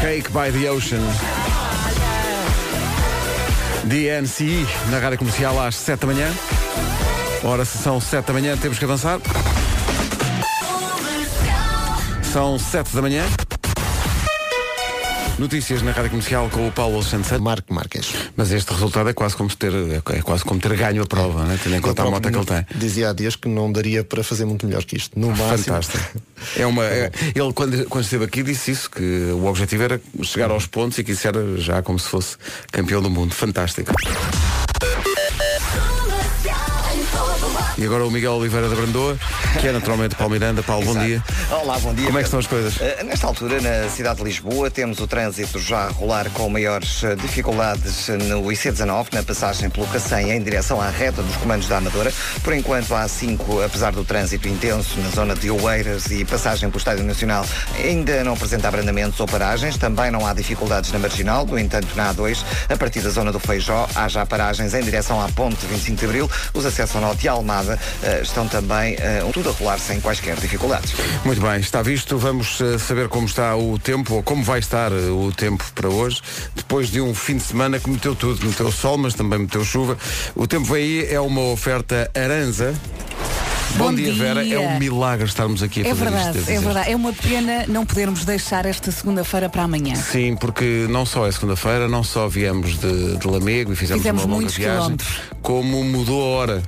Cake by the Ocean. DNCE na rádio comercial às 7 da manhã. Ora, se são 7 da manhã, temos que avançar. São 7 da manhã. Notícias na rádio comercial com o Paulo Santos. Marco Marques. Mas este resultado é quase como ter, é quase como ter ganho a prova, né? tendo em conta a moto que ele tem. Dizia há dias que não daria para fazer muito melhor que isto. No máximo. Fantástico. É uma, é- ele, quando, quando esteve aqui, disse isso, que o objetivo era chegar aos pontos e que isso era já como se fosse campeão do mundo. Fantástico. E agora o Miguel Oliveira da Brandoa, que é naturalmente Paulo Miranda. Paulo, bom dia. Olá, bom dia. Como é que estão as coisas? Uh, nesta altura, na cidade de Lisboa, temos o trânsito já a rolar com maiores uh, dificuldades no IC19, na passagem pelo Cacém em direção à reta dos comandos da Amadora. Por enquanto, há 5, apesar do trânsito intenso na zona de Oeiras e passagem pelo Estádio Nacional, ainda não apresenta abrandamentos ou paragens. Também não há dificuldades na Marginal. No entanto, na A2, a partir da zona do Feijó, há já paragens em direção à Ponte 25 de Abril. Os acessos ao Norte e Almada uh, estão também tudo a rolar sem quaisquer dificuldades. Muito bem, está visto. Vamos uh, saber como está o tempo, ou como vai estar uh, o tempo para hoje, depois de um fim de semana que meteu tudo. Meteu sol, mas também meteu chuva. O tempo aí é uma oferta Aranza. Bom, Bom dia, dia. Vera. É um milagre estarmos aqui a É fazer verdade, isto. é verdade. É uma pena não podermos deixar esta segunda-feira para amanhã. Sim, porque não só é segunda-feira, não só viemos de, de Lamego e fizemos, Fizemos uma longa muitos viagem, quilómetros. como mudou a hora.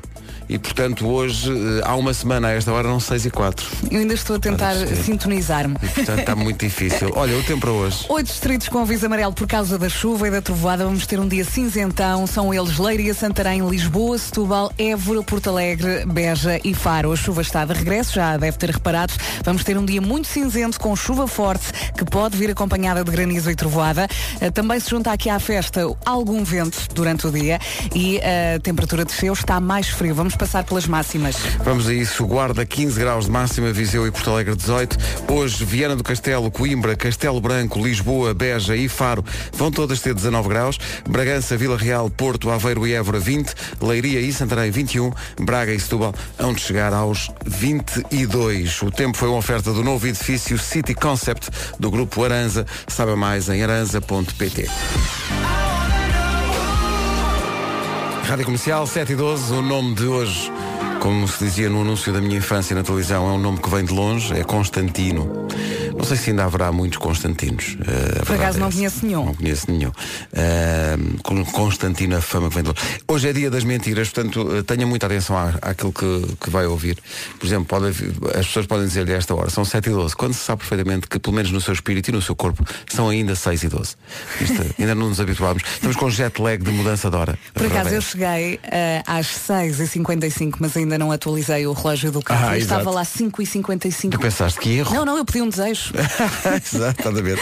E portanto hoje, eh, há uma semana a esta hora, não 6 e 4. Eu ainda estou a tentar ser. sintonizar-me. E portanto está muito difícil. Olha, o tempo para hoje. Oito distritos com aviso amarelo por causa da chuva e da trovoada. Vamos ter um dia cinzentão. São eles Leiria, Santarém, Lisboa, Setúbal, Évora, Porto Alegre, Beja e Faro. A chuva está de regresso, já deve ter reparado. Vamos ter um dia muito cinzento com chuva forte que pode vir acompanhada de granizo e trovoada. Eh, Também se junta aqui à festa algum vento durante o dia e a temperatura desceu, está mais frio. Vamos passar pelas máximas. Vamos a isso. Guarda 15 graus de máxima, Viseu e Porto Alegre 18. Hoje, Viana do Castelo, Coimbra, Castelo Branco, Lisboa, Beja e Faro vão todas ter 19 graus. Bragança, Vila Real, Porto, Aveiro e Évora 20. Leiria e Santarém 21. Braga e Setúbal de chegar aos 22. O tempo foi uma oferta do novo edifício City Concept do Grupo Aranza. Saiba mais em aranza.pt. Rádio Comercial 7 e 12, o nome de hoje, como se dizia no anúncio da minha infância na televisão, é um nome que vem de longe, é Constantino. Não sei se ainda haverá muitos Constantinos. a Por acaso é não conheço nenhum. Não conheço nenhum. Com Constantino, a fama que vem de longe. Hoje é dia das mentiras, portanto, eh, tenha muita atenção à, àquilo que, que vai ouvir. Por exemplo, pode as pessoas podem dizer-lhe a esta hora, são 7 e 12, quando se sabe perfeitamente que, pelo menos no seu espírito e no seu corpo, são ainda 6 e 12. Isto, ainda não nos habituámos. Estamos com jet lag de mudança de hora. Por acaso é eu cheguei eh, às 6h55, mas ainda não atualizei o relógio do carro. Ah, Estava exato. lá 5h55. Tu pensaste que erro? Não, não, eu pedi um desejo. Exato, estás a ver.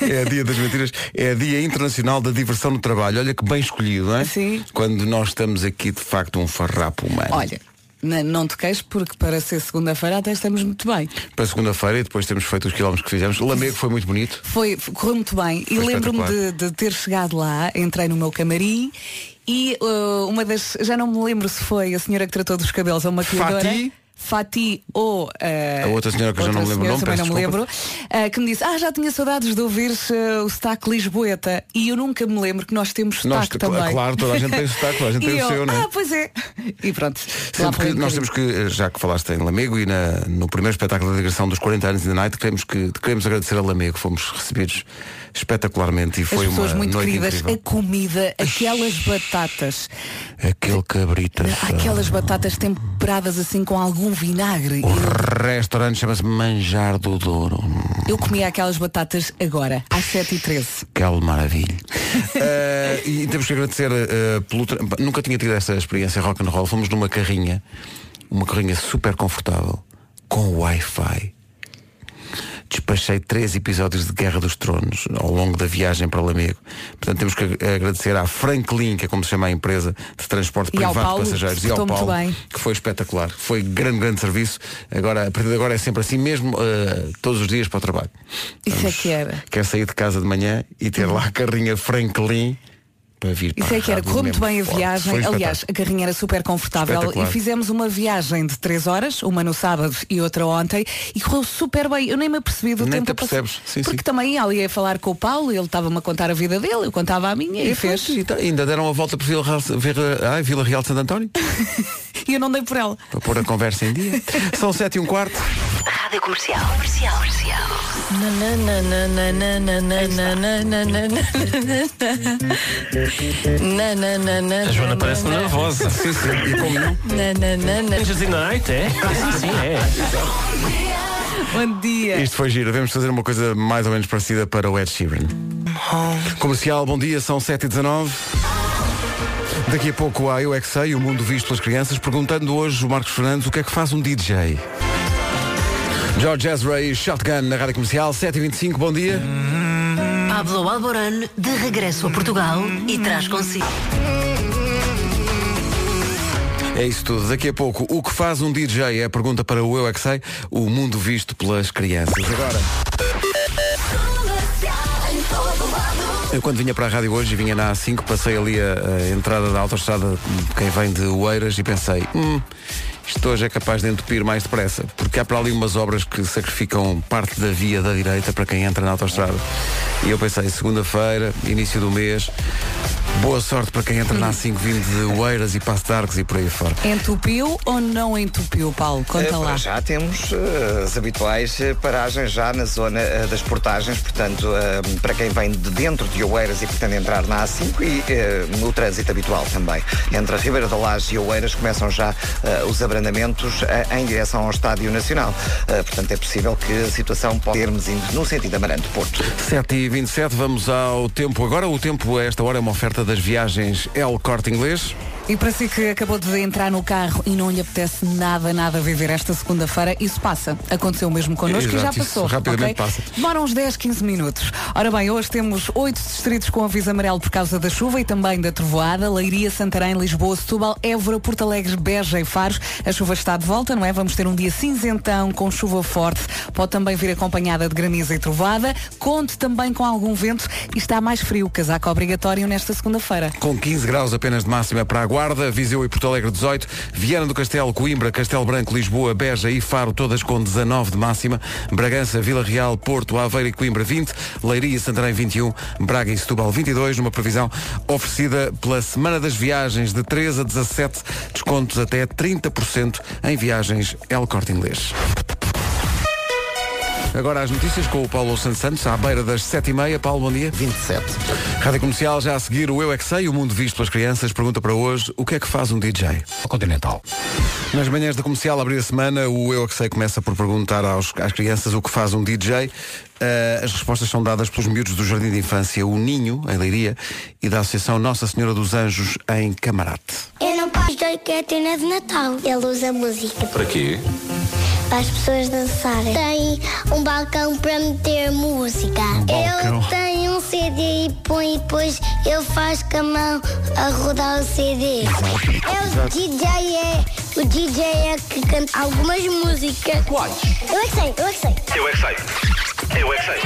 É dia das mentiras, é dia internacional da diversão no trabalho. Olha que bem escolhido, não é? Sim. Quando nós estamos aqui de facto um farrapo humano. Olha, não te queixes porque para ser segunda-feira até estamos muito bem. Para segunda-feira e depois temos feito os quilómetros que fizemos. Lamego foi muito bonito. Foi, correu muito bem. e Foi lembro-me de, de ter chegado lá, entrei no meu camarim e uh, uma das. Já não me lembro se foi a senhora que tratou dos cabelos ou uma maquilhadora. Fati? Fati ou uh, A outra senhora que eu já não me lembro o nome, não me lembro, uh, que me disse, ah, já tinha saudades de ouvir uh, o sotaque lisboeta e eu nunca me lembro que nós temos Nós, sotaque cl- também. claro, toda a gente tem o sotaque, toda a gente E tem o eu, seu, não é? Ah, pois é. E pronto. nós temos que, já que falaste em Lamego e na- no primeiro espetáculo da digressão dos 40 anos da Night, queremos, que, queremos agradecer a Lamego, fomos recebidos espetacularmente e As foi pessoas uma muito noite queridas, incrível. a comida, aquelas batatas, Aquele cabrito. aquelas batatas temperadas assim com algum vinagre. O restaurante chama-se Manjar do Douro. Eu comia aquelas batatas agora, às 7h13. Que maravilha. Eh, e temos que agradecer eh, pelo. tra- Nunca tinha tido essa experiência rock and roll. Fomos numa carrinha, uma carrinha super confortável, com Wi-Fi. Despachei três episódios de Guerra dos Tronos ao longo da viagem para Lamego. Portanto, temos que ag- agradecer à Franklin, que é como se chama a empresa de transporte E privado Paulo, de passageiros, e ao Paulo, que foi espetacular. Foi grande, grande serviço. Agora, a partir de agora é sempre assim mesmo, eh, todos os dias para o trabalho. Isso é que era. Quer sair de casa de manhã e ter lá a carrinha Franklin para vir para Isso é a que era, correu muito bem a viagem. Foi um Aliás, espetáculo. a carrinha era super confortável e fizemos uma viagem de 3 horas, uma no sábado e outra ontem, e correu super bem. Eu nem me apercebi do Nem tempo te a passar. apercebes. Sim, Porque sim. também ali ia falar com o Paulo, ele estava-me a contar a vida dele, eu contava a minha e, E fez. E tá- ainda deram a volta por Vila Real, Vila, ai, Vila Real de Santo António E eu não dei por ela. para pôr a conversa em dia. São sete e um quarto. Rádio Comercial. Comercial. Comercial. A Joana parece nervosa. Sim, sim. E como não? Angels in the Night, é? Sim, sim, é. Bom dia. Isto foi giro. Devemos fazer uma coisa mais ou menos parecida para o Ed Sheeran. Comercial, bom dia, são 7h19. Daqui a pouco há Eu É Que Sei, o mundo visto pelas crianças, perguntando hoje o Marcos Fernandes o que é que faz um DJ. George Ezra e Shotgun na Rádio Comercial, 7h25, bom dia. Pablo Alborán de regresso a Portugal e traz consigo. É isso tudo. Daqui a pouco, o que faz um DJ é a pergunta para o Eu É Que Sei, o mundo visto pelas crianças. Agora... Eu quando vinha para a rádio hoje vinha na A5, passei ali a, a entrada da autoestrada quem vem de Oeiras e pensei, hum, isto hoje é capaz de entupir mais depressa, porque há para ali umas obras que sacrificam parte da via da direita para quem entra na autoestrada. E eu pensei, segunda-feira, início do mês, boa sorte para quem entra na A5 vindo de Oeiras e Passo de Arcos e por aí fora. Entupiu ou não entupiu, Paulo? Eh, Conta para lá. já temos eh, as habituais eh, paragens já na zona eh, das portagens, portanto, eh, para quem vem de dentro de Oeiras e pretende entrar na A5 e eh, no trânsito habitual também. Entre a Ribeira da Laje e Oeiras começam já eh, os abrandamentos eh, em direção ao Estádio Nacional. Eh, portanto, é possível que a situação pode termos indo no sentido Amarante-Porto. 7 e 27 vamos ao tempo. Agora o tempo a esta hora é uma oferta das viagens El Corte Inglês. E para si que acabou de entrar no carro e não lhe apetece nada, nada viver esta segunda-feira, isso passa. Aconteceu mesmo connosco e já Exato, passou. rapidamente ok? passa. Demora uns 10, 15 minutos. Ora bem, hoje temos oito distritos com aviso amarelo por causa da chuva e também da trovoada. Leiria, Santarém, Lisboa, Setúbal, Évora, Porto Alegre, Beja e Faros. A chuva está de volta, não é? Vamos ter um dia cinzentão com chuva forte. Pode também vir acompanhada de granizo e trovoada. Conte também com algum vento e está mais frio. Casaco obrigatório nesta segunda-feira. Com 15 graus apenas de máxima para a Guarda, Viseu e Porto Alegre 18, Viana do Castelo, Coimbra, Castelo Branco, Lisboa, Beja e Faro, todas com 19 de máxima, Bragança, Vila Real, Porto, Aveiro e Coimbra 20, Leiria e Santarém 21, Braga e Setúbal 22, numa previsão oferecida pela Semana das Viagens de 13 a 17, descontos até 30% em viagens El Corte Inglês. Agora as notícias com o Paulo Santos Santos, à beira das 7h30. Paulo, bom dia. 27. Rádio Comercial, já a seguir o Eu É Que Sei, o mundo visto pelas crianças. Pergunta para hoje, o que é que faz um DJ? Continental. Nas manhãs da Comercial, a abrir a semana, o Eu É Que Sei começa por perguntar aos, às crianças o que faz um DJ. Eh, as respostas são dadas pelos miúdos do Jardim de Infância O Ninho, em Leiria, e da Associação Nossa Senhora dos Anjos, em Camarate. Eu não posso dizer que é tenda de Natal. Ele usa música Para quê? Para as pessoas dançarem. Tem um balcão para meter música. balcão. Ele tem um CD e põe e depois ele faz com a mão a rodar o CD. É o DJ é o DJ é que canta algumas músicas. Quais? Eu é que sei, eu é que sei. Eu é que sei. Eu é que sei.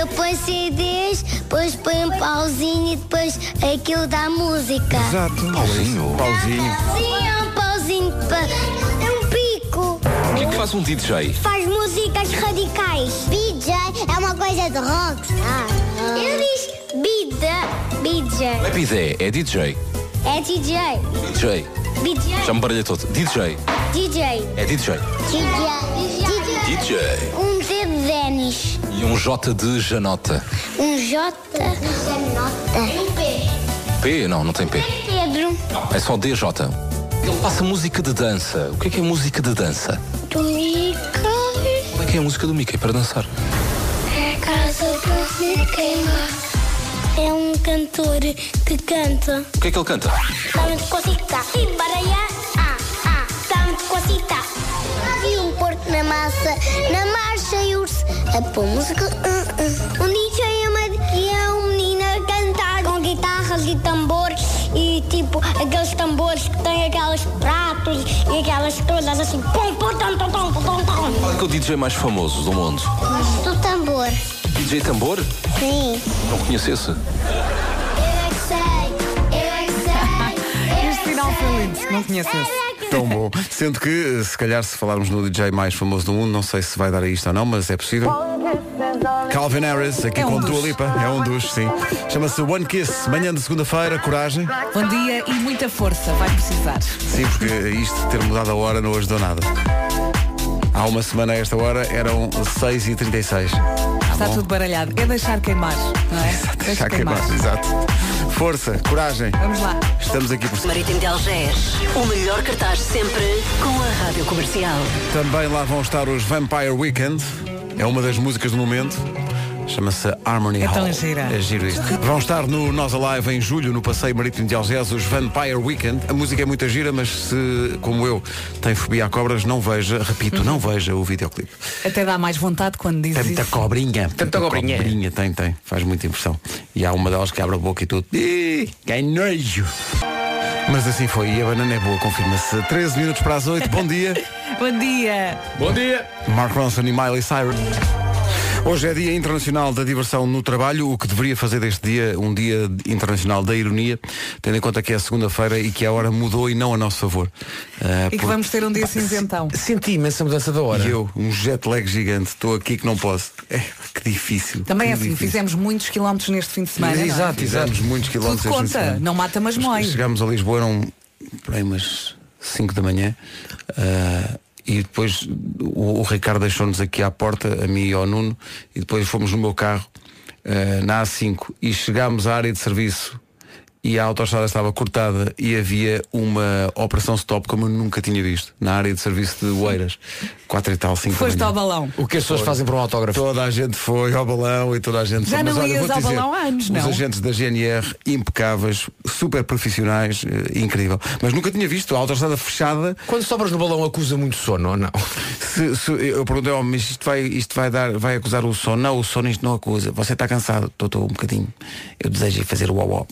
Eu ponho CDs, depois põe um pauzinho e depois aquilo dá música. Exato. Pauzinho. Pauzinho. Sim, é um pauzinho para. É um. O que é que faz um DJ? Faz músicas radicais. DJ é uma coisa de rock. Eu disse bida, Não é BJ. bidé, é DJ. É DJ. DJ. BJ. Já me baralhei todo. DJ. DJ. É DJ. DJ. DJ. Um D de Denis. E um J de Janota. Um J de Nota. Um P. P? Não, não tem P. Pedro. É só DJ. Ele passa música de dança. O que é que é música de dança? Do Mickey. Como é que é a música do Mickey para dançar? É a casa do Mickey É um cantor que canta. O que é que ele canta? Dá-me de cosita. E baralha. Ah, ah. Dá-me de cosita. E um porco na massa. Na marcha e urso. A pôr música. ah, ah. Um DJ é, uma, e é um menino a cantar com guitarras e tambores. Tipo, aqueles tambores que têm aqueles pratos e aquelas coisas assim. Pum, pum, tom, tom, tom, tom, tom. Qual é que é o DJ mais famoso do mundo? Do tambor. DJ Tambor? Sim. Não conheço esse. Eu é que sei. Eu é que sei. Este final foi lindo. Não conheço esse. Tão bom. Sendo que, se calhar, se falarmos no DJ mais famoso do mundo, não sei se vai dar a isto ou não, mas é possível. Calvin Harris, aqui É um com dos. Dua Lipa, é um dos, sim. Chama-se One Kiss, manhã de segunda-feira, coragem. Bom dia e muita força. Vai precisar. Sim, porque isto de ter mudado a hora não ajudou nada. Há uma semana a esta hora eram 6h36. Está tudo baralhado. É deixar queimar, não é? Já queimar, exato. Força, coragem. Vamos lá. Estamos aqui por Marítimo de Algés. O melhor cartaz sempre com a Rádio Comercial. Também lá vão estar os Vampire Weekend. É uma das músicas do momento. Chama-se Harmony É tão Hall. gira. É giro isto. Vão estar no Nós Alive em julho, no Passeio Marítimo de Algés, os Vampire Weekend. A música é muito gira, mas se, como eu, tem fobia a cobras, não veja, repito, Uhum. não veja o videoclipe. Até dá mais vontade quando dizes Tem muita cobrinha. Tanta cobrinha. Tem, tem. Faz muita impressão. E há uma delas que abre a boca e tudo. Ih, que nojo. Mas assim foi. E a banana é boa, confirma-se. 13 minutos para as 8. Bom dia. Bom dia. Bom dia. Mark Ronson e Miley Cyrus. Hoje é Dia Internacional da Diversão no Trabalho, o que deveria fazer deste dia um Dia Internacional da Ironia, tendo em conta que é segunda-feira e que a hora mudou e não a nosso favor. Ah, E que por- vamos ter um dia cinzentão. Senti imensa mudança da hora. E eu, um jet lag gigante, estou aqui que não posso. É, que difícil. Também que é assim, difícil. fizemos muitos quilómetros neste fim de semana. não é? Exato, Fizemos muitos Tudo quilómetros. de conta, semana. não mata mas mói. Chegámos a Lisboa, eram por aí umas 5 da manhã. ah, e depois o, o Ricardo deixou-nos aqui à porta, a mim e ao Nuno, e depois fomos no meu carro, ah, na A5, e chegámos à área de serviço e a autoestrada estava cortada e havia uma operação stop como eu nunca tinha visto, na área de serviço de Oeiras. 4 e tal, 5 Foste ao balão. O que as pessoas fazem para um autógrafo? Toda a gente foi ao balão e toda a gente Já foi. não Mas olha, ias ao dizer, balão há anos, Os não? agentes da GNR impecáveis, super profissionais, eh, incrível. Mas nunca tinha visto a autostrada fechada. Quando sobras no balão acusa muito sono ou não? Se, se- eu perguntei, oh, mas isto vai, isto vai dar, vai acusar o sono? Não, o sono isto não acusa. Você está cansado? Estou um bocadinho. Eu desejo ir fazer o uau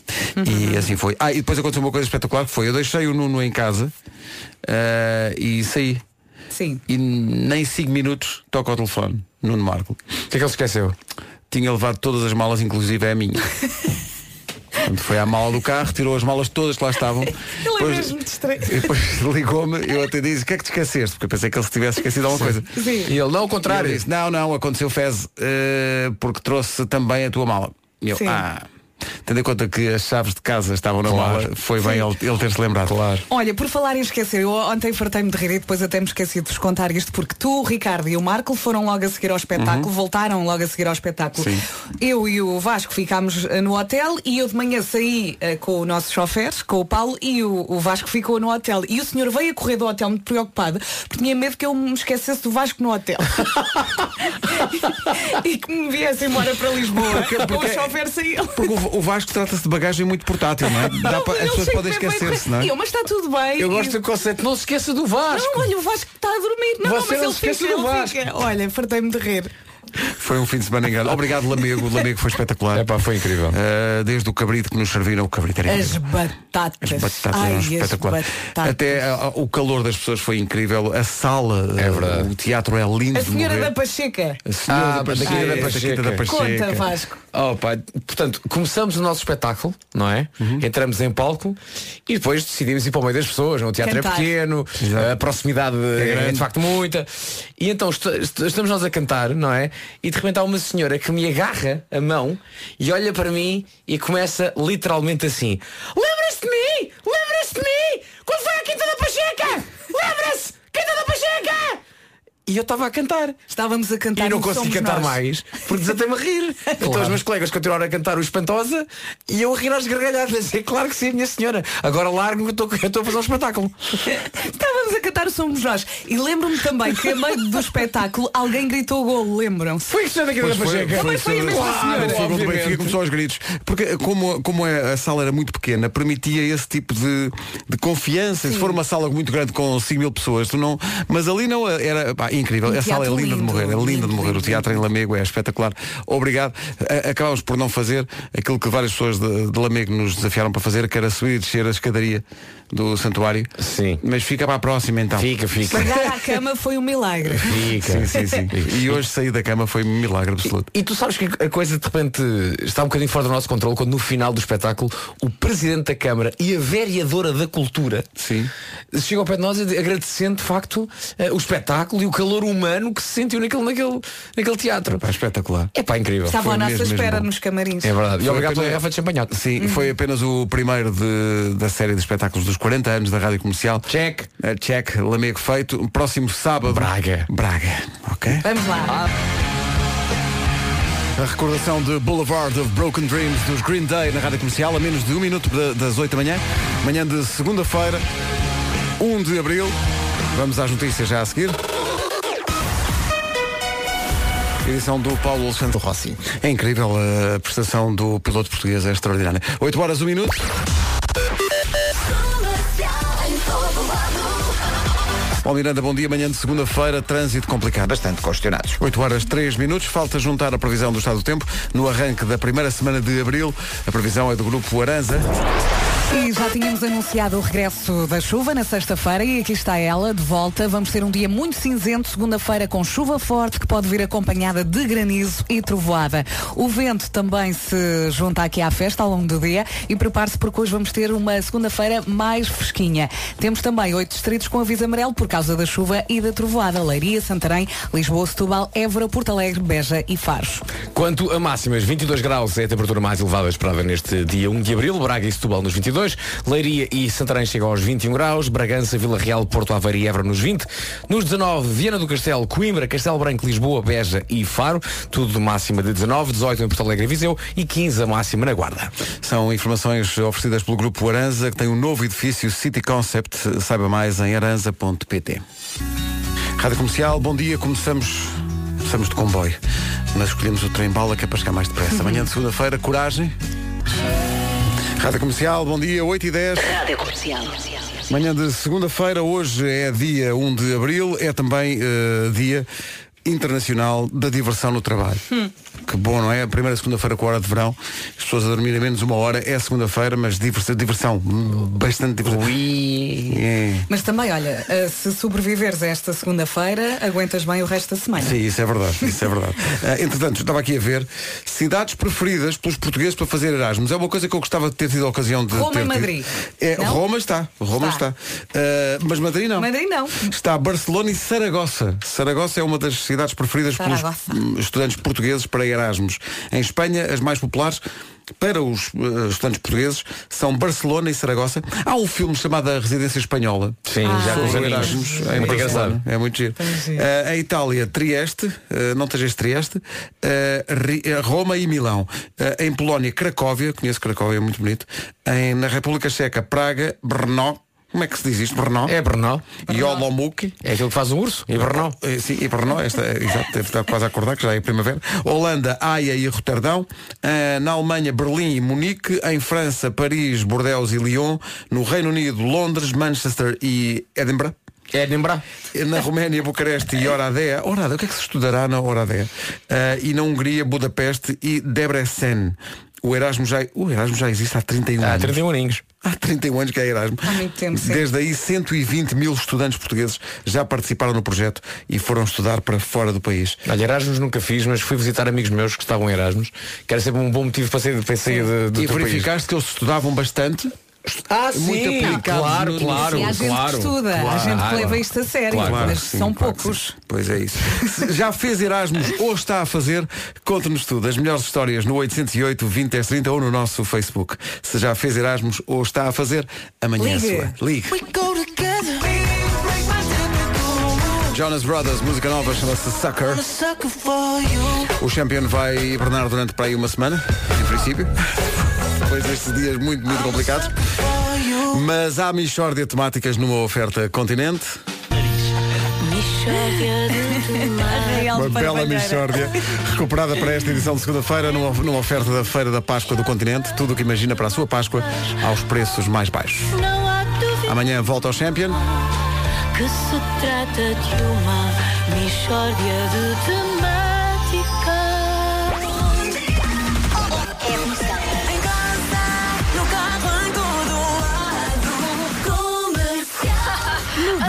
E assim foi. Ah, e depois aconteceu uma coisa espetacular que foi, eu deixei o Nuno em casa eh, e saí. Sim. E nem 5 minutos toca o telefone, Nuno Marco. O que é que ele se esqueceu? tinha levado todas as malas, inclusive a minha. Portanto, foi à mala do carro, tirou as malas todas que lá estavam. Ele é Depois- mesmo distraído. e depois ligou-me, eu até disse, o que é que te esqueceste? Porque eu pensei que ele se tivesse esquecido alguma coisa. Sim. E ele, não, ao contrário. disse, não, não, aconteceu fez eh, porque trouxe também a tua mala. E eu, Sim. ah, tendo em conta que as chaves de casa estavam na Claro. mala, foi bem ele, ele ter-se lembrado. Claro. Olha, por falar em esquecer, eu ontem fartei-me de rir e depois até me esqueci de vos contar isto, porque tu, o Ricardo e o Marco foram logo a seguir ao espetáculo, voltaram logo a seguir ao espetáculo. Sim. Eu e o Vasco ficámos eh, no hotel e eu de manhã saí eh, com o nosso chofer, com o Paulo, e o, o Vasco ficou no hotel. E o senhor veio a correr do hotel muito preocupado, porque tinha medo que eu me esquecesse do Vasco no hotel. e que me viesse embora para Lisboa. Porque- porque- o chofer saiu. Porque o, Vasco trata-se de bagagem muito portátil, não é? Dá as pessoas podem é esquecer-se, não é? Eu, mas está tudo bem. Eu gosto do conceito, não se esqueça do Vasco. Não, olha, o Vasco está a dormir. Não, não, mas não ele se esquece fica, do Vasco. fica. Olha, fartei-me de rir. Foi um fim de semana engano. Obrigado, Lamego. O Lamego foi espetacular. Epá, foi incrível. Uh, desde o cabrito que nos serviram, o cabrito era As batatas. As batatas Ai, eram espetaculares. batatas. Até uh, o calor das pessoas foi incrível. A sala, É uh, verdade. o teatro é lindo. A senhora da Pacheca. A senhora Ah, da Pacheca, da Pacheca, da Pacheca. Pacheca. Conta, Vasco. Oh, pá, portanto, começamos o nosso espetáculo, não é? Entramos em palco e depois decidimos ir para o meio das pessoas. O teatro Cantar. é pequeno, a proximidade é, grande. de facto muita. E então est- est- estamos nós a cantar, não é? E de repente há uma senhora que me agarra a mão e olha para mim e começa literalmente assim: Lembra-se de mim! E eu estava a cantar. Estávamos a cantar E não consegui Somos cantar Nós. mais porque desatei-me a rir. Então os meus colegas continuaram a cantar o Espantosa e eu a rir às gargalhadas. É claro que sim, minha senhora. Agora largo-me que eu estou- a fazer um espetáculo. Estávamos a cantar o Somos Nós. E lembro-me também que a meio do espetáculo alguém gritou o golo, lembram-se? Foi que da Quinta da Pois foi, Pacheca. foi, foi a mesma claro, senhora, foi o gol do obviamente. Benfica, começou aos gritos. Porque como, como a, a sala era muito pequena, permitia esse tipo de, de confiança. Se for uma sala muito grande com 5 mil pessoas, tu não. Mas ali não era. pá, incrível. Um a sala é linda de lindo, morrer, é linda lindo, de morrer. lindo, o teatro em Lamego é espetacular. Obrigado. Acabámos por não fazer aquilo que várias pessoas de, de Lamego nos desafiaram para fazer, que era subir e descer a escadaria do santuário. Sim. Mas fica para a próxima então. Fica, fica. Chegar à cama foi um milagre. Fica. Sim, sim, sim. E hoje sair da cama foi um milagre absoluto. E tu sabes que a coisa de repente está um bocadinho fora do nosso controle quando no final do espetáculo o Presidente da Câmara e a Vereadora da Cultura Sim. chegam ao pé de nós e agradecendo de facto eh, o espetáculo e o calor humano que se sentiu naquele, naquele, naquele teatro. Pá, espetacular. É pá, incrível. Estavam à nossa mesmo, mesmo espera bom. nos camarins. É verdade. E obrigado pela garrafa de champanhate. Sim, foi apenas o primeiro de- da série de espetáculos dos 40 anos da Rádio Comercial. Check. Eh, check, Lamego feito. Próximo sábado. Braga. Braga. Ok. Vamos lá. A recordação de Boulevard of Broken Dreams dos Green Day na Rádio Comercial, a menos de um minuto da- das 8 da manhã. Manhã de segunda-feira, 1 de abril. Vamos às notícias já a seguir. Edição do Paulo Alexandre Rossi. É incrível a prestação do piloto português, é extraordinária. 8 horas, 1 minuto. Paulo Miranda, bom dia. Manhã de segunda-feira, trânsito complicado. Bastante questionados. 8 horas 3 minutos, falta juntar a previsão do estado do tempo no arranque da primeira semana de abril. A previsão é do grupo Aranza. E já tínhamos anunciado o regresso da chuva na sexta-feira e aqui está ela, de volta. Vamos ter um dia muito cinzento, segunda-feira com chuva forte que pode vir acompanhada de granizo e trovoada. O vento também se junta aqui à festa ao longo do dia e prepare-se porque hoje vamos ter uma segunda-feira mais fresquinha. Temos também oito distritos com aviso amarelo por causa da chuva e da trovoada. Leiria, Santarém, Lisboa, Setúbal, Évora, Porto Alegre, Beja e Faros. Quanto a máximas, 22 graus é a temperatura mais elevada esperada neste dia 1 de abril. Braga e Setúbal nos 22. Leiria e Santarém chegam aos 21 graus. Bragança, Vila Real, Porto Aveiro e Évora nos 20. Nos 19, Viana do Castelo, Coimbra, Castelo Branco, Lisboa, Beja e Faro. Tudo de máxima de 19. 18 em Porto Alegre e Viseu. E 15 a máxima na Guarda. São informações oferecidas pelo grupo Aranza, que tem um novo edifício City Concept. Saiba mais em aranza.pt. Rádio Comercial, bom dia. Começamos, começamos de comboio, mas escolhemos o trem bala que é para chegar mais depressa. Amanhã de segunda-feira, coragem. Rádio Comercial, bom dia, 8 e 10. Rádio Comercial. Manhã de segunda-feira, hoje é dia 1 de abril, é também eh, dia internacional da diversão no trabalho. Que bom, não é? A primeira segunda-feira com a hora de verão, as pessoas a dormirem menos uma hora, é segunda-feira, mas diversão, diversão hum, bastante diversão. É. Mas também, olha, eh, se sobreviveres a esta segunda-feira, aguentas bem o resto da semana. Sim, isso é verdade, isso é verdade. Ah, entretanto, estava aqui a ver cidades preferidas pelos portugueses para fazer Erasmus. É uma coisa que eu gostava de ter tido a ocasião de Roma ter e. Madrid. É, Não? Roma está, Roma está. Está. Ah, mas Madrid não. Madrid não. Está Barcelona e Saragossa. Saragossa é uma das cidades preferidas pelos hum, estudantes portugueses para Erasmus. Em Espanha, as mais populares para os eh, estudantes portugueses são Barcelona e Saragossa. Há um filme chamado A Residência Espanhola. Sim, Ah. já com os. Erasmus em Muito Barcelona. engraçado. É muito giro. Eh, a Itália, Trieste, eh, não estejas Trieste, Ri- Roma e Milão. Em Polónia, Cracóvia, conheço Cracóvia, é muito bonito. Em, na República Checa, Praga, Brno, como é que se diz isto? Brno? É Brno. E Olomouc. É aquilo que faz um urso. E Brno. Eh, Sim, e Brno, esta, exato, deve estar quase a acordar, que já é primavera. Holanda, Haia e Roterdão. Eh, na Alemanha, Berlim e Munique. Em França, Paris, Bordeaux e Lyon. No Reino Unido, Londres, Manchester e Edinburgh. É Edinburgh. Na Roménia, Bucareste e Oradea. Oradea, o que é que se estudará na Oradea? Eh, e na Hungria, Budapeste e Debrecen. O Erasmus já, o Erasmus já existe há 31 Há anos. 31 aninhos. Há 31 anos que é Erasmus. Há muito tempo, sim. Desde aí, 120 mil estudantes portugueses já participaram no projeto e foram estudar para fora do país. Olha, Erasmus nunca fiz, mas fui visitar amigos meus que estavam em Erasmus, que era sempre um bom motivo para sair, para sair de, do e teu país. verificaste que eles estudavam bastante. Ah, Muito sim, aplicado claro, claro, Sim, há gente claro. que estuda, há claro. gente que leva isto a sério, Claro, mas sim, são poucos. Pois é isso. Se já fez Erasmus ou está a fazer, conte-nos tudo. As melhores histórias no 808 20 10 30 ou no nosso Facebook. Se já fez Erasmus ou está a fazer, amanhã é Ligue. sua. Ligue. Jonas Brothers, música nova, chama-se Sucker. O Champion vai hibernar durante para aí uma semana, em princípio. Depois destes dias muito, muito complicados. Mas há Michórdia temáticas numa oferta continente. Uma bela. Michórdia, recuperada para esta edição de segunda-feira, numa, numa oferta da Feira da Páscoa do Continente. Tudo o que imagina para a sua Páscoa aos preços mais baixos. Amanhã volta ao Champion. que se trata de uma mistória de temática.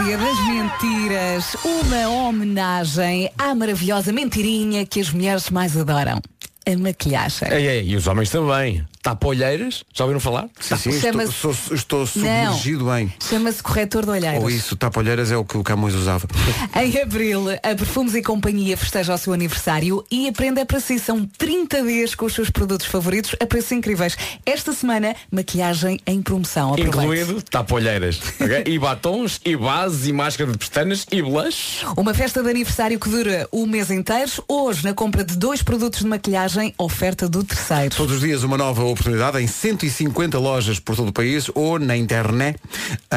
Dia das mentiras, uma homenagem à maravilhosa mentirinha que as mulheres mais adoram. A maquilhagem. E os homens também. Tapolheiras, já ouviram falar? Sim, sim, estou, sou- estou submergido bem. Chama-se corretor de olheiras. Ou isso, tapa-olheiras é o que o Camões usava. Em abril, a Perfumes e Companhia festeja o seu aniversário e a prenda é para si. São 30 dias com os seus produtos favoritos a preços incríveis. Esta semana, maquilhagem em promoção. Aproveite. Incluído tapolheiras. ok? E batons, e bases, e máscara de pestanas, e blush. Uma festa de aniversário que dura o mês inteiro. Hoje, na compra de dois produtos de maquilhagem, oferta do terceiro. Todos os dias uma nova oportunidade em 150 lojas por todo o país ou na internet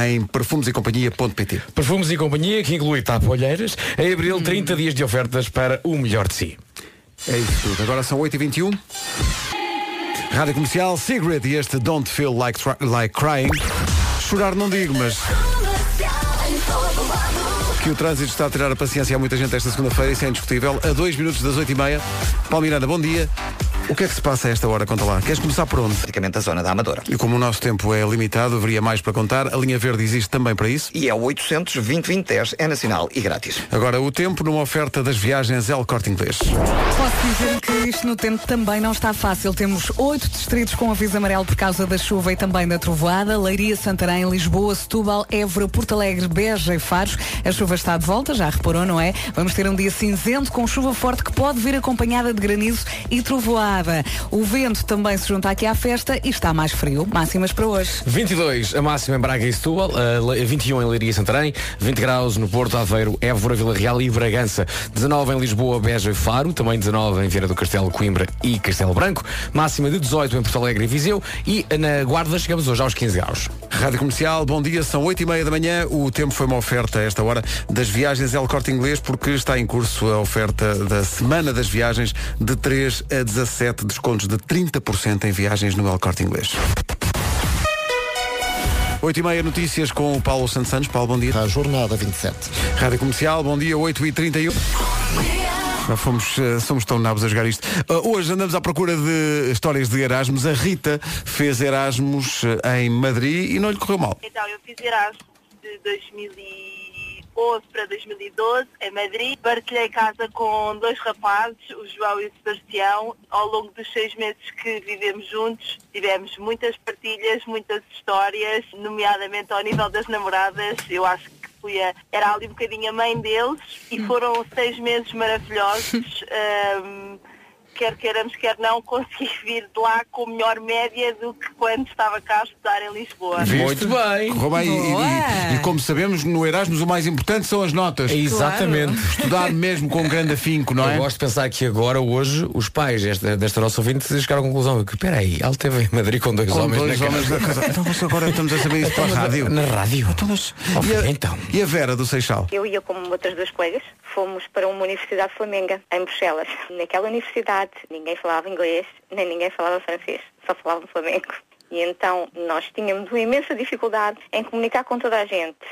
em perfumesecompanhia.pt. Perfumes e companhia, que inclui tapolheiras. Em abril, 30 dias de ofertas para o melhor de si. É isso tudo. Agora são 8h21. Rádio Comercial, Secret e este Don't Feel Like, like Crying. Chorar não digo, mas que o trânsito está a tirar a paciência a muita gente esta segunda-feira, isso é indiscutível. A dois minutos das 8h30. Paulo Miranda, bom dia. O que é que se passa a esta hora? Conta lá. Queres começar por onde? Praticamente a zona da Amadora. E como o nosso tempo é limitado, haveria mais para contar. A linha verde existe também para isso. E é o 800 2010 é nacional e grátis. Agora, o tempo numa oferta das viagens El Corte Inglês. Posso dizer que isto no tempo também não está fácil. Temos oito distritos com aviso amarelo por causa da chuva e também da trovoada. Leiria, Santarém, Lisboa, Setúbal, Évora, Porto Alegre, Beja e Faros. A chuva está de volta, já reparou, não é? Vamos ter um dia cinzento com chuva forte que pode vir acompanhada de granizo e trovoada. O vento também se junta aqui à festa e está mais frio. Máximas para hoje. 22 a máxima em Braga e Setúbal, le- 21 em Leiria e Santarém, 20 graus no Porto, Aveiro, Évora, Vila Real e Bragança, 19 em Lisboa, Beja e Faro, também 19 em Vieira do Castelo, Coimbra e Castelo Branco, máxima de 18 em Porto Alegre e Viseu e na Guarda chegamos hoje aos 15 graus. Rádio Comercial, bom dia, são 8 e meia da manhã. O tempo foi uma oferta a esta hora das viagens El Corte Inglês, porque está em curso a oferta da Semana das Viagens de 3 a 17, descontos de 30% em viagens no El Corte Inglês. 8 e meia notícias com o Paulo Santos Santos. Paulo, bom dia. A jornada 27. Rádio Comercial, bom dia, 8 e 31 Já fomos, eh, somos tão nabos a jogar isto. Ah, hoje andamos à procura de histórias de Erasmus. A Rita fez Erasmus eh, em Madrid e não lhe correu mal. Então, eu fiz Erasmus de 2011 para 2012 em Madrid. Partilhei casa com dois rapazes, o João e o Sebastião. Ao longo dos seis meses que vivemos juntos, tivemos muitas partilhas, muitas histórias, nomeadamente ao nível das namoradas. Eu acho que era ali um bocadinho a mãe deles e foram seis meses maravilhosos. Ahm, quer queiramos, quer não, consegui vir de lá com melhor média do que quando estava cá a estudar em Lisboa. Muito bem. Correu bem e- e, e- como sabemos, no Erasmus o mais importante são as notas. Exatamente. Estudar mesmo com grande afinco, não é? Eu gosto de pensar que agora, hoje, os pais desta, desta nossa ouvinte chegaram à conclusão que, espera aí, ela esteve em Madrid com dois Com homens dois na homens casa. na casa. Então mas agora estamos a saber isso para a rádio. Na rádio. Então, mas- Oh, e, a, então. e a Vera do Seixal? Eu ia com outras duas colegas, fomos para uma universidade flamenga, em Bruxelas. Naquela universidade ninguém falava inglês, nem ninguém falava francês, só falavam flamengo. E então nós tínhamos uma imensa dificuldade em comunicar com toda a gente,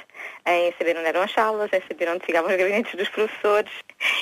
em saber onde eram as salas, em saber onde ficavam os gabinetes dos professores.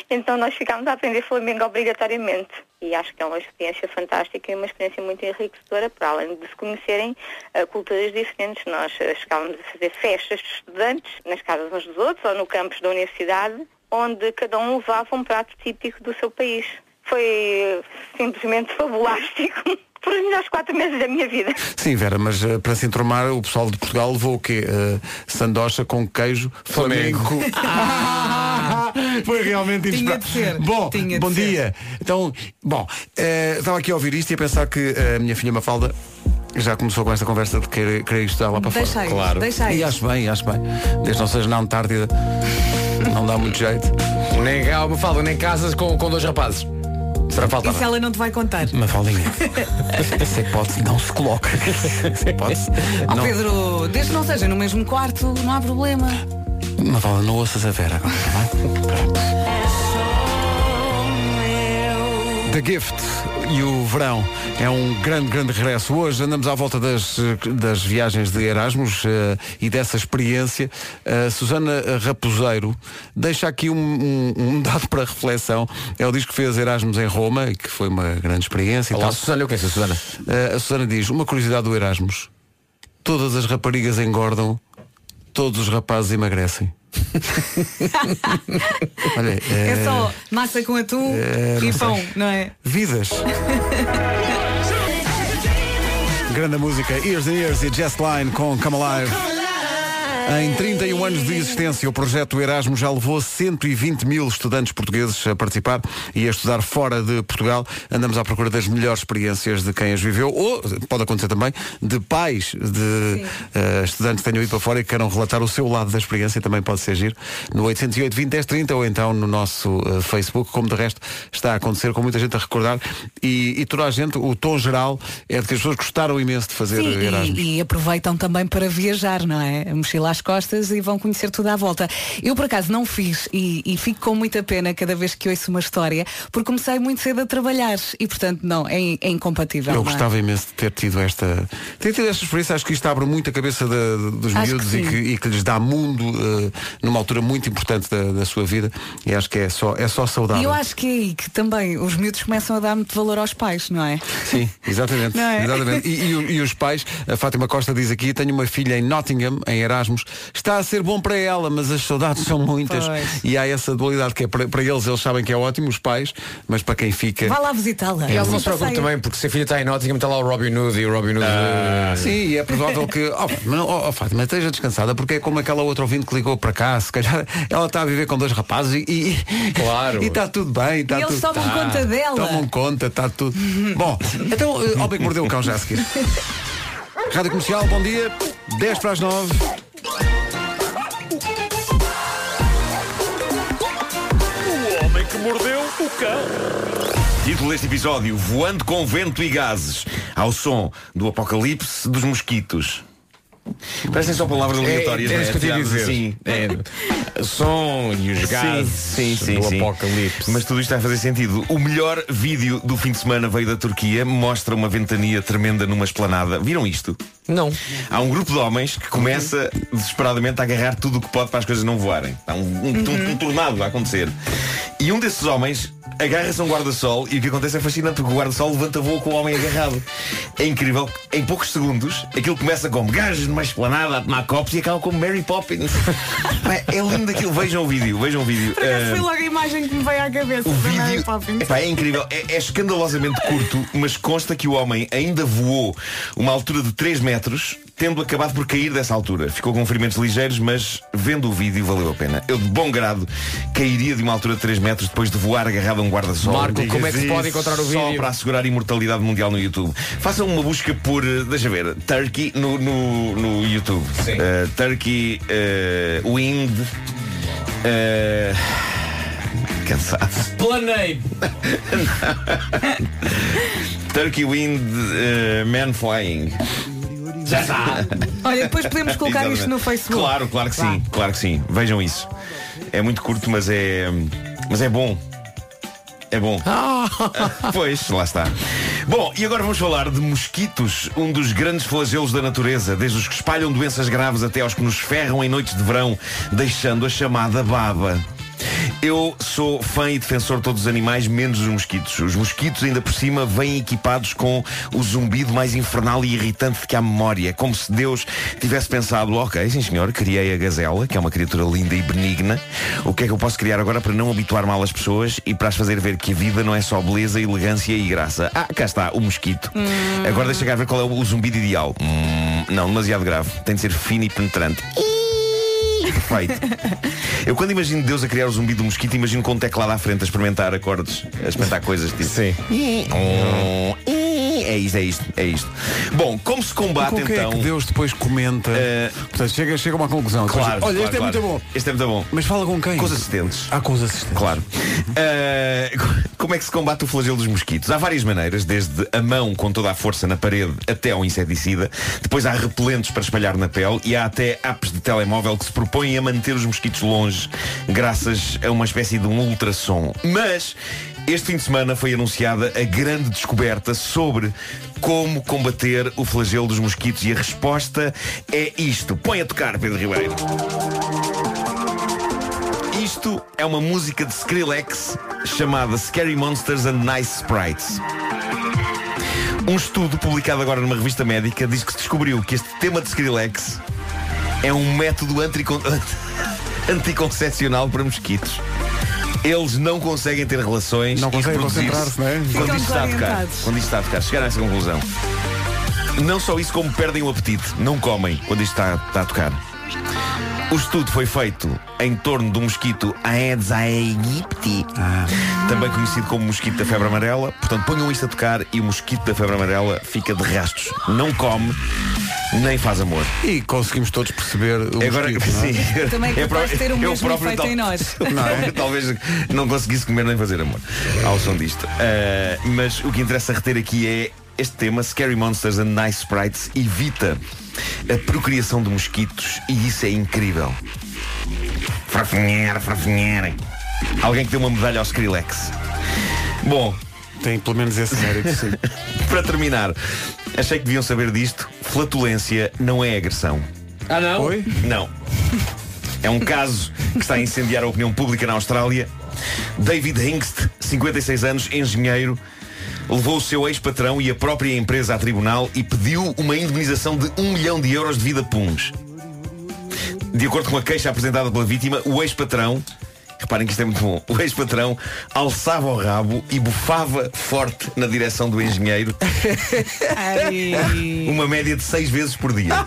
Então nós ficámos a aprender flamengo obrigatoriamente. E acho que é uma experiência fantástica e uma experiência muito enriquecedora, para além de se conhecerem eh, culturas diferentes. Nós eh, chegávamos a fazer festas de estudantes nas casas uns dos outros ou no campus da universidade, onde cada um levava um prato típico do seu país. Foi eh, simplesmente fabulástico. Por os melhores quatro meses da minha vida. Sim, Vera, mas eh, para se entromar, o pessoal de Portugal levou o quê? Eh, sandocha com queijo Flamengo. flamengo. Foi realmente Tinha inesperado. de ser. Bom, Tinha de bom ser. dia. Então, bom, eh, estava aqui a ouvir isto e a pensar que a minha filha Mafalda já começou com esta conversa de querer, querer estudar lá para Deixa fora. aí, Claro. deixa aí. E acho bem, acho bem. Desde não seja na Antártida, não dá muito jeito. Nem há uma falda, nem casas com, com dois rapazes. Será falta? Isso ela não te vai contar. Mafaldinha, essa hipótese não se coloca. Essa hipótese Ó não... Pedro, desde que não seja no mesmo quarto, não há problema. Mafalda, não ouças a Vera agora, tá bem? The Gift e o verão é um grande, grande regresso. Hoje andamos à volta das, das viagens de Erasmus eh, e dessa experiência. A Susana Raposeiro deixa aqui um, um- um dado para reflexão. Ela diz que fez Erasmus em Roma e que foi uma grande experiência. Olá. Susana, eu conheço a Susana. Eh, a Susana diz, uma curiosidade do Erasmus. Todas as raparigas engordam, todos os rapazes emagrecem. Olha, É eh, só massa com atum é, não e sei. pão, não é? Vidas. Grande música, Years and Years e Just Line com Come Alive. Em 31 anos de existência, o projeto Erasmus já levou 120 mil estudantes portugueses a participar e a estudar fora de Portugal. Andamos à procura das melhores experiências de quem as viveu, ou, pode acontecer também, de pais de eh, estudantes que tenham ido para fora e que queiram relatar o seu lado da experiência, também pode ser giro, no 808 20 10 30 ou então no nosso eh, Facebook, como de resto está a acontecer, com muita gente a recordar. E, e toda a gente, o tom geral é de que as pessoas gostaram imenso de fazer Sim, Erasmus. e, e aproveitam também para viajar, não é? A mochila às costas e vão conhecer tudo à volta. Eu, por acaso, não fiz e, e fico com muita pena cada vez que ouço uma história, porque comecei muito cedo a trabalhar e, portanto, não, é, é incompatível. Eu é? gostava imenso de ter tido esta. Ter tido esta experiência, acho que isto abre muito a cabeça da- dos Acho miúdos que e, que, e que lhes dá mundo eh, numa altura muito importante da, da sua vida. E acho que é só, é só E saudável. eu acho que é aí que também os miúdos começam a dar muito valor aos pais, não é? Sim, exatamente. É? exatamente. E, e e os pais, a Fátima Costa diz aqui, tenho uma filha em Nottingham, em Erasmus, está a ser bom para ela, mas as saudades são muitas. Pois. E há essa dualidade que é para, para eles, eles sabem que é ótimo, os pais, mas para quem fica. Vá lá visitá-la. E ela não se preocupe passeio. também, porque se a filha está em Nottingham, está lá o Robin Hood e o Robin Hood. eh, Sim, e é provável que. Oh, oh, oh, Fátima, esteja descansada, porque é como aquela outra ouvinte que ligou para cá, se calhar ela está a viver com dois rapazes e. e- Claro. E está tudo bem. Está E eles tudo, tomam tá. conta dela. Tomam conta, está tudo. Bom, então, eh, ao bem que mordeu o cão já a seguir. Rádio Comercial, bom dia. 10 para as 9. O homem que mordeu o cão. Título deste episódio: Voando com vento e gases, ao som do apocalipse dos mosquitos. Parecem só palavras aleatórias, é, é isso que eu Tiradas dizer. assim. É, som e os gases sim, sim, do sim. apocalipse. Mas tudo isto está a fazer sentido. O melhor vídeo do fim de semana veio da Turquia, mostra uma ventania tremenda numa esplanada. Viram isto? Não. Há um grupo de homens que começa desesperadamente a agarrar tudo o que pode para as coisas não voarem. Há um, um, um- um tornado a acontecer. E um desses homens agarra-se a um guarda-sol e o que acontece é fascinante porque o guarda-sol levanta voo com o homem agarrado. É incrível. Em poucos segundos, aquilo começa como gajos numa esplanada a tomar copos e acaba como Mary Poppins. É lindo aquilo. Vejam o vídeo, vejam o vídeo. Ah, foi logo a imagem que me veio à cabeça. o da Mary vídeo Poppins. epá, é incrível, é, é escandalosamente curto, mas consta que o homem ainda voou uma altura de 3 metros, tendo acabado por cair dessa altura. Ficou com ferimentos ligeiros, mas vendo o vídeo valeu a pena. Eu de bom grado cairia de uma altura de 3 metros depois de voar agarrado um guarda-sol. Marco, como é que se pode encontrar o Só vídeo? para assegurar a imortalidade mundial no YouTube. Façam uma busca por, eh, deixa ver, Turkey no, no, no YouTube. Sim. Eh, Turkey eh, Wind. eh, cansado. Planei. Turkey Wind uh, Man Flying. Já está. Olha, depois podemos colocar isto no Facebook. Claro, claro que Vá. sim, claro que sim. Vejam isso. É muito curto, mas é. Mas é bom. É bom. pois, lá está. Bom, e agora vamos falar de mosquitos, um dos grandes flagelos da natureza, desde os que espalham doenças graves até aos que nos ferram em noites de verão, deixando a chamada baba. Eu sou fã e defensor de todos os animais, menos os mosquitos. Os mosquitos, ainda por cima, vêm equipados com o zumbido mais infernal e irritante que há memória. Como se Deus tivesse pensado, ok, sim senhor, criei a gazela, que é uma criatura linda e benigna. O que é que eu posso criar agora para não habituar mal as pessoas e para as fazer ver que a vida não é só beleza, elegância e graça? Ah, cá está, o mosquito. Agora deixa cá ver qual é o zumbido ideal. Hum, não, demasiado grave. Tem de ser fino e penetrante. Perfeito. Eu quando imagino Deus a criar o zumbi do mosquito, imagino com um teclado à frente a experimentar acordes, a experimentar coisas tipo. Sim. É isto, é isto, é isto. Bom, como se combate Com o que é então. que Deus depois comenta? Eh, Portanto, chega, chega a uma conclusão. Depois Claro, diz, Olha, claro, este é claro. muito bom. Este é muito bom. Mas fala com quem? Com os assistentes. Ah, com os assistentes. Claro. Eh, como é que se combate o flagelo dos mosquitos? Há várias maneiras, desde a mão com toda a força na parede até ao inseticida. Depois há repelentes para espalhar na pele e há até apps de telemóvel que se propõem a manter os mosquitos longe graças a uma espécie de um ultrassom. Mas este fim de semana foi anunciada a grande descoberta sobre como combater o flagelo dos mosquitos e a resposta é isto. Põe a tocar, Pedro Ribeiro. Isto é uma música de Skrillex chamada Scary Monsters and Nice Sprites. Um estudo publicado agora numa revista médica diz que se descobriu que este tema de Skrillex é um método anticon... anticoncepcional para mosquitos. Eles não conseguem ter relações Não conseguem concentrar-se, não é? Quando isto está a tocar. Quando isto está a tocar. Chegaram a essa conclusão. Não só isso, como perdem o apetite. Não comem quando isto está, está a tocar. O estudo foi feito em torno do mosquito Aedes aegypti, também conhecido como mosquito da febre amarela. Portanto, ponham isto a tocar e o mosquito da febre amarela fica de rastos. Não come, nem faz amor. E conseguimos todos perceber o Agora, mosquito, não é? sim. Também é capaz pró- de ter o mesmo próprio efeito tal- em nós. Não é? Talvez não conseguisse comer nem fazer amor ao som disto. Ah, mas o que interessa reter aqui é este tema, Scary Monsters and Nice Sprites, evita a procriação de mosquitos e isso é incrível. Frafinhar, frafinhar. Alguém que deu uma medalha ao Skrillex. Bom, Tem pelo menos esse mérito, sim. para terminar, achei que deviam saber disto. Flatulência não é agressão. Ah, não? Oi? Não. É um caso que está a incendiar a opinião pública na Austrália. David Hingst, 56 anos, engenheiro, levou o seu ex-patrão e a própria empresa a tribunal e pediu uma indemnização de um milhão de euros devido a puns. De acordo com a queixa apresentada pela vítima, o ex-patrão, reparem que isto é muito bom, o ex-patrão alçava o rabo e bufava forte na direção do engenheiro uma média de seis vezes por dia.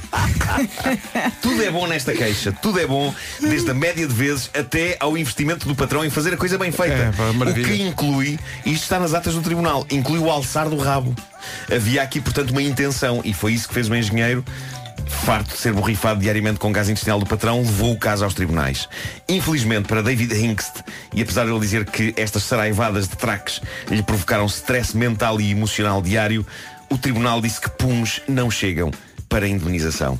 tudo é bom nesta queixa. Tudo é bom, desde a média de vezes até ao investimento do patrão em fazer a coisa bem feita. É, pá, o que inclui, e isto está nas atas do tribunal, inclui o alçar do rabo. Havia aqui, portanto, uma intenção, e foi isso que fez o engenheiro. Farto de ser borrifado diariamente com gás intestinal do patrão, levou o caso aos tribunais. Infelizmente para David Hinkst, e apesar de ele dizer que estas saraivadas de traques lhe provocaram stress mental e emocional diário, o tribunal disse que puns não chegam para indemnização.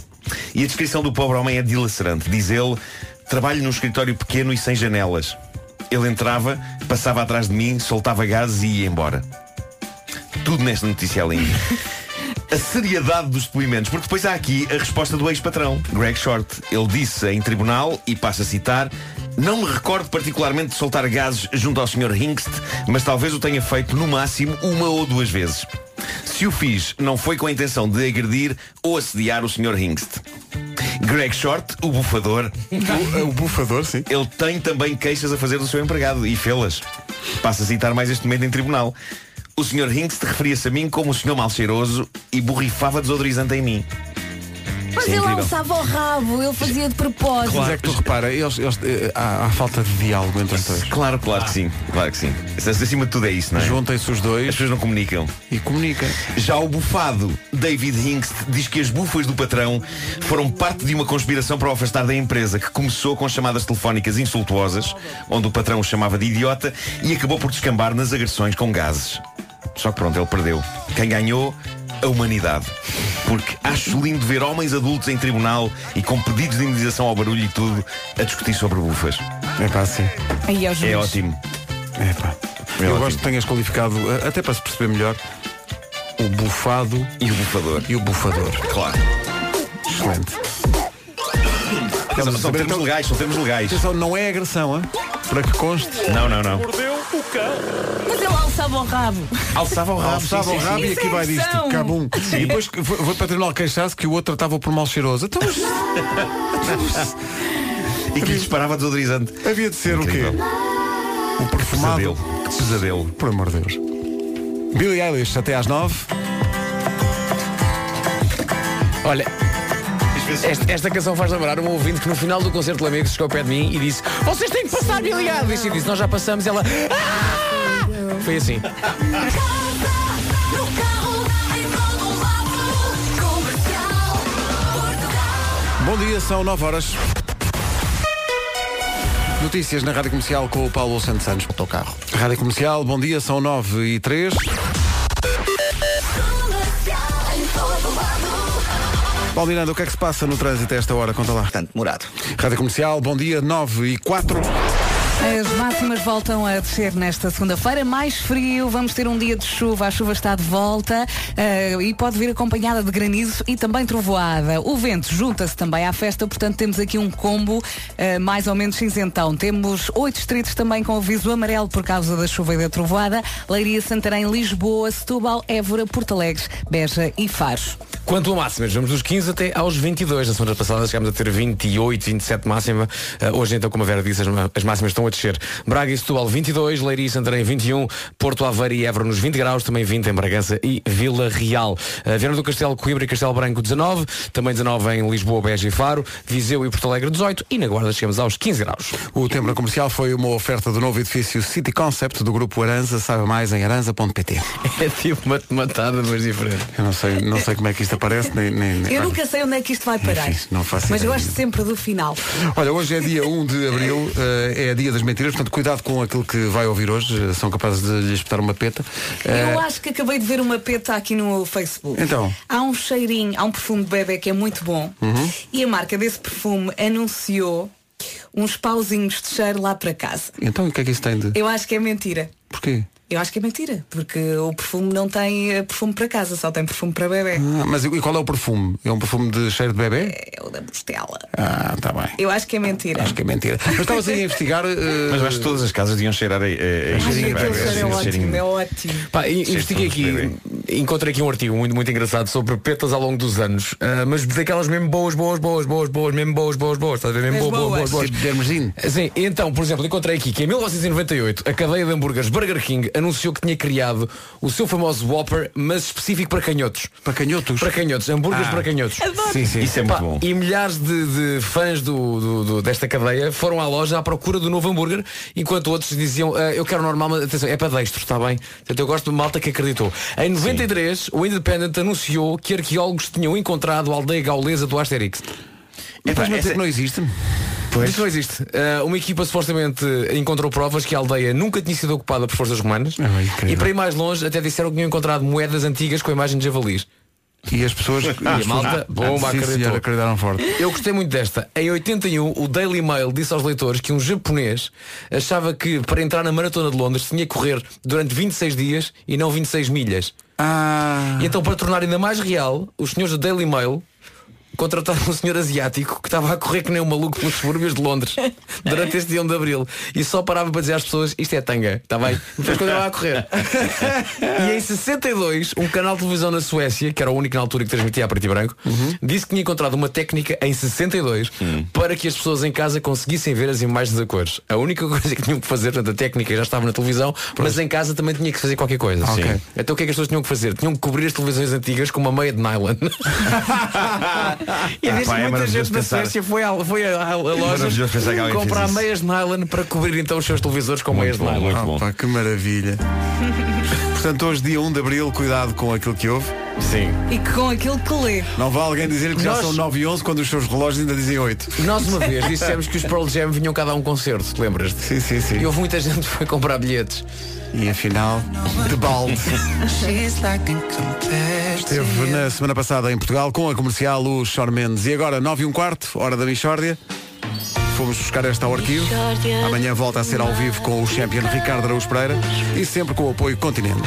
E a descrição do pobre homem é dilacerante. Diz ele, trabalho num escritório pequeno e sem janelas. Ele entrava, passava atrás de mim, soltava gases e ia embora. Tudo nesta notícia é lindo. A seriedade dos depoimentos, porque depois há aqui a resposta do ex-patrão, Greg Short. Ele disse em tribunal, e passa a citar, não me recordo particularmente de soltar gases junto ao Sr. Hinkst, mas talvez o tenha feito no máximo uma ou duas vezes. Se o fiz, não foi com a intenção de agredir ou assediar o Sr. Hinkst. Greg Short, o bufador, O, o bufador, sim. ele tem também queixas a fazer do seu empregado e fê-las. Passa a citar mais este momento em tribunal. O Sr. Hinkst referia-se a mim como o senhor mal cheiroso e borrifava desodorizante em mim. Mas é ele incrível. alçava o rabo, ele fazia de propósito. Mas é que tu repara, eles, eles, eh, há, há falta de diálogo entre os dois. Claro, claro que sim. Claro que sim. Acima de tudo é isso, não é? Juntem-se os As dois pessoas não comunicam. e comunicam. Já o bufado David Hinkst diz que as bufas do patrão foram parte de uma conspiração para o afastar da empresa que começou com chamadas telefónicas insultuosas, onde o patrão o chamava de idiota e acabou por descambar nas agressões com gases. Só que pronto, ele perdeu. Quem ganhou? A humanidade. Porque acho lindo ver homens adultos em tribunal e com pedidos de indenização ao barulho e tudo a discutir sobre bufas. É pá, sim. Aí é É ótimo. É pá. É Eu ótimo. gosto que tenhas qualificado, eh, até para se perceber melhor, o bufado E o bufador. e o bufador. Claro. Excelente. São, Vamos são termos então- legais, são termos legais. Atenção, não é agressão, hein? para que conste. Não, não, não. Mordeu o cão. Mas ele alçava o rabo. Alçava o rabo. Alçava sim, o rabo sim. e aqui Isso é vai disto. Cabum. E depois foi, foi para o tribunal queixar-se que o outro tratava por mal cheiroso. Então, mas E que lhe disparava desodorizante. havia de ser Incrível. o quê? O perfumado. Pesadelo. Que pesadelo. Por amor de Deus. Billy Eilish, até às nove. Olha, esta, esta canção faz lembrar um ouvinte que no final do concerto do Lamego chegou ao pé de mim e disse Vocês têm que passar Eilish. E disse, nós já passamos. E ela... "Ah!" Foi assim. Bom dia, são 9 horas. Notícias na Rádio Comercial com o Paulo Santos Santos. Autocarro. Rádio Comercial, bom dia, são 9 e 3. Paulo Miranda, o que é que se passa no trânsito a esta hora? Conta lá. Portanto, demorado. Rádio Comercial, bom dia, 9 e 4. As máximas voltam a descer nesta segunda-feira. Mais frio, vamos ter um dia de chuva. A chuva está de volta eh, e pode vir acompanhada de granizo e também trovoada. O vento junta-se também à festa, portanto temos aqui um combo eh, mais ou menos cinzentão. Temos oito distritos também com aviso amarelo por causa da chuva e da trovoada. Leiria, Santarém, Lisboa, Setúbal, Évora, Porto Alegre, Beja e Faro. Quanto a máximas, vamos dos 15 até aos 22. Na semana passada chegámos a ter 28, 27 máxima. Uh, hoje, então, como a Vera disse, as, as máximas estão a descer. Braga e Setúbal 22, Leiria e Santarém 21, Porto Aveiro e Évora nos 20 graus, também 20 em Bragança e Vila Real. Uh, Viana do Castelo, Coimbra e Castelo Branco 19, também 19 em Lisboa, Beja e Faro, Viseu e Porto Alegre 18 e na Guarda chegamos aos 15 graus. O tempo na comercial foi uma oferta do novo edifício City Concept do grupo Aranza. Saiba mais em aranza.pt. É tipo uma matada, mas diferente. Eu não sei, não sei como é que isto aparece, nem. nem, nem- Eu nunca sei onde é que isto vai parar. Enfim, não faço Mas gosto sempre do final. Olha, hoje é dia 1 de Abril, eh, é dia das mentiras, portanto cuidado com aquilo que vai ouvir hoje, eh, são capazes de lhe espetar uma peta. Eh, Eu acho que acabei de ver uma peta aqui no Facebook. Então? Há um cheirinho, há um perfume de bebê que é muito bom. Uhum. E a marca desse perfume anunciou uns pauzinhos de cheiro lá para casa. Então o que é que isso tem de. Eu acho que é mentira. Porquê? Eu acho que é mentira, porque o perfume não tem eh, perfume para casa, só tem perfume para bebê. Ah, mas e qual é o perfume? É um perfume de cheiro de bebê? É o da Bostela. Ah, tá bem. Eu acho que é mentira. Acho que é mentira. Mas estavas aí a investigar. eh, Mas acho que todas as casas deviam cheirar a, a, a, é cheirinho, ótimo, é ótimo. Pá, investiguei aqui, encontrei aqui um artigo muito, muito engraçado sobre petas ao longo dos anos, ah, mas daquelas mesmo boas, boas, boas, boas, boas, mesmo boas, boas, boas, estás a ver? Mesmo As boas, boas, boas. boas, boas. Tipo. Sim, então, por exemplo, encontrei aqui que em 1998 a cadeia de hambúrgueres Burger King anunciou que tinha criado o seu famoso Whopper, mas específico para canhotos. Para canhotos. Para canhotos, hambúrgueres Ah. para canhotos. Sim, sim. Isso é muito bom. E milhares de, de fãs do, do- do- desta cadeia foram à loja à procura do novo hambúrguer, enquanto outros diziam, "Ah, eu quero normal, mas atenção, é para destro, está bem? Portanto, eu gosto de malta que acreditou. Em 93, o Independent anunciou que arqueólogos tinham encontrado a aldeia gaulesa do Asterix. Epá, não essa- que não existe. Isso não existe. Ah, uma equipa supostamente encontrou provas que a aldeia nunca tinha sido ocupada por forças romanas. Ah, e para ir mais longe, até disseram que tinham encontrado moedas antigas com a imagem de javalis. E as pessoas. E a malta, bom, Sim, acreditou. acreditaram forte. Eu gostei muito desta. Em 81, o Daily Mail disse aos leitores que um japonês achava que para entrar na Maratona de Londres tinha que correr durante 26 dias e não 26 milhas. Ah. E então, para tornar ainda mais real, os senhores do Daily Mail contrataram um senhor asiático que estava a correr que nem um maluco pelos subúrbios de Londres durante este dia 1 de Abril e só parava para dizer às pessoas isto é tanga, está bem? Depois continuava a correr. e em 62, um canal de televisão na Suécia, que era o único na altura que transmitia a preto e branco, disse que tinha encontrado uma técnica em 62 para que as pessoas em casa conseguissem ver as imagens a cores. A única coisa que tinham que fazer, portanto a técnica já estava na televisão, mas em casa também tinha que fazer qualquer coisa. Sim. Então o que é que as pessoas tinham que fazer? Tinham que cobrir as televisões antigas com uma meia de nylon. E Ah, diz pá, que é muita gente da pensar- Suécia foi à, foi à, à loja comprar meias de nylon para cobrir então os seus televisores com meias de nylon. muito bom. Pá, que maravilha. Portanto, hoje, dia 1 de Abril, cuidado com aquilo que houve. Sim. E com aquilo que lê. Não vai alguém dizer que já Nós- são 9 e 11 quando os seus relógios ainda dizem 8. Nós uma vez dissemos que os Pearl Jam vinham cada um concerto, te lembras-te? Sim, sim, sim. E houve muita gente que foi comprar bilhetes. E afinal, de balde. Esteve na semana passada em Portugal com a comercial o Sean Mendes. E agora, 9 e um quarto, hora da Michórdia. Fomos buscar esta ao arquivo. Amanhã volta a ser ao vivo com o champion Ricardo Araújo Pereira e sempre com o apoio Continente.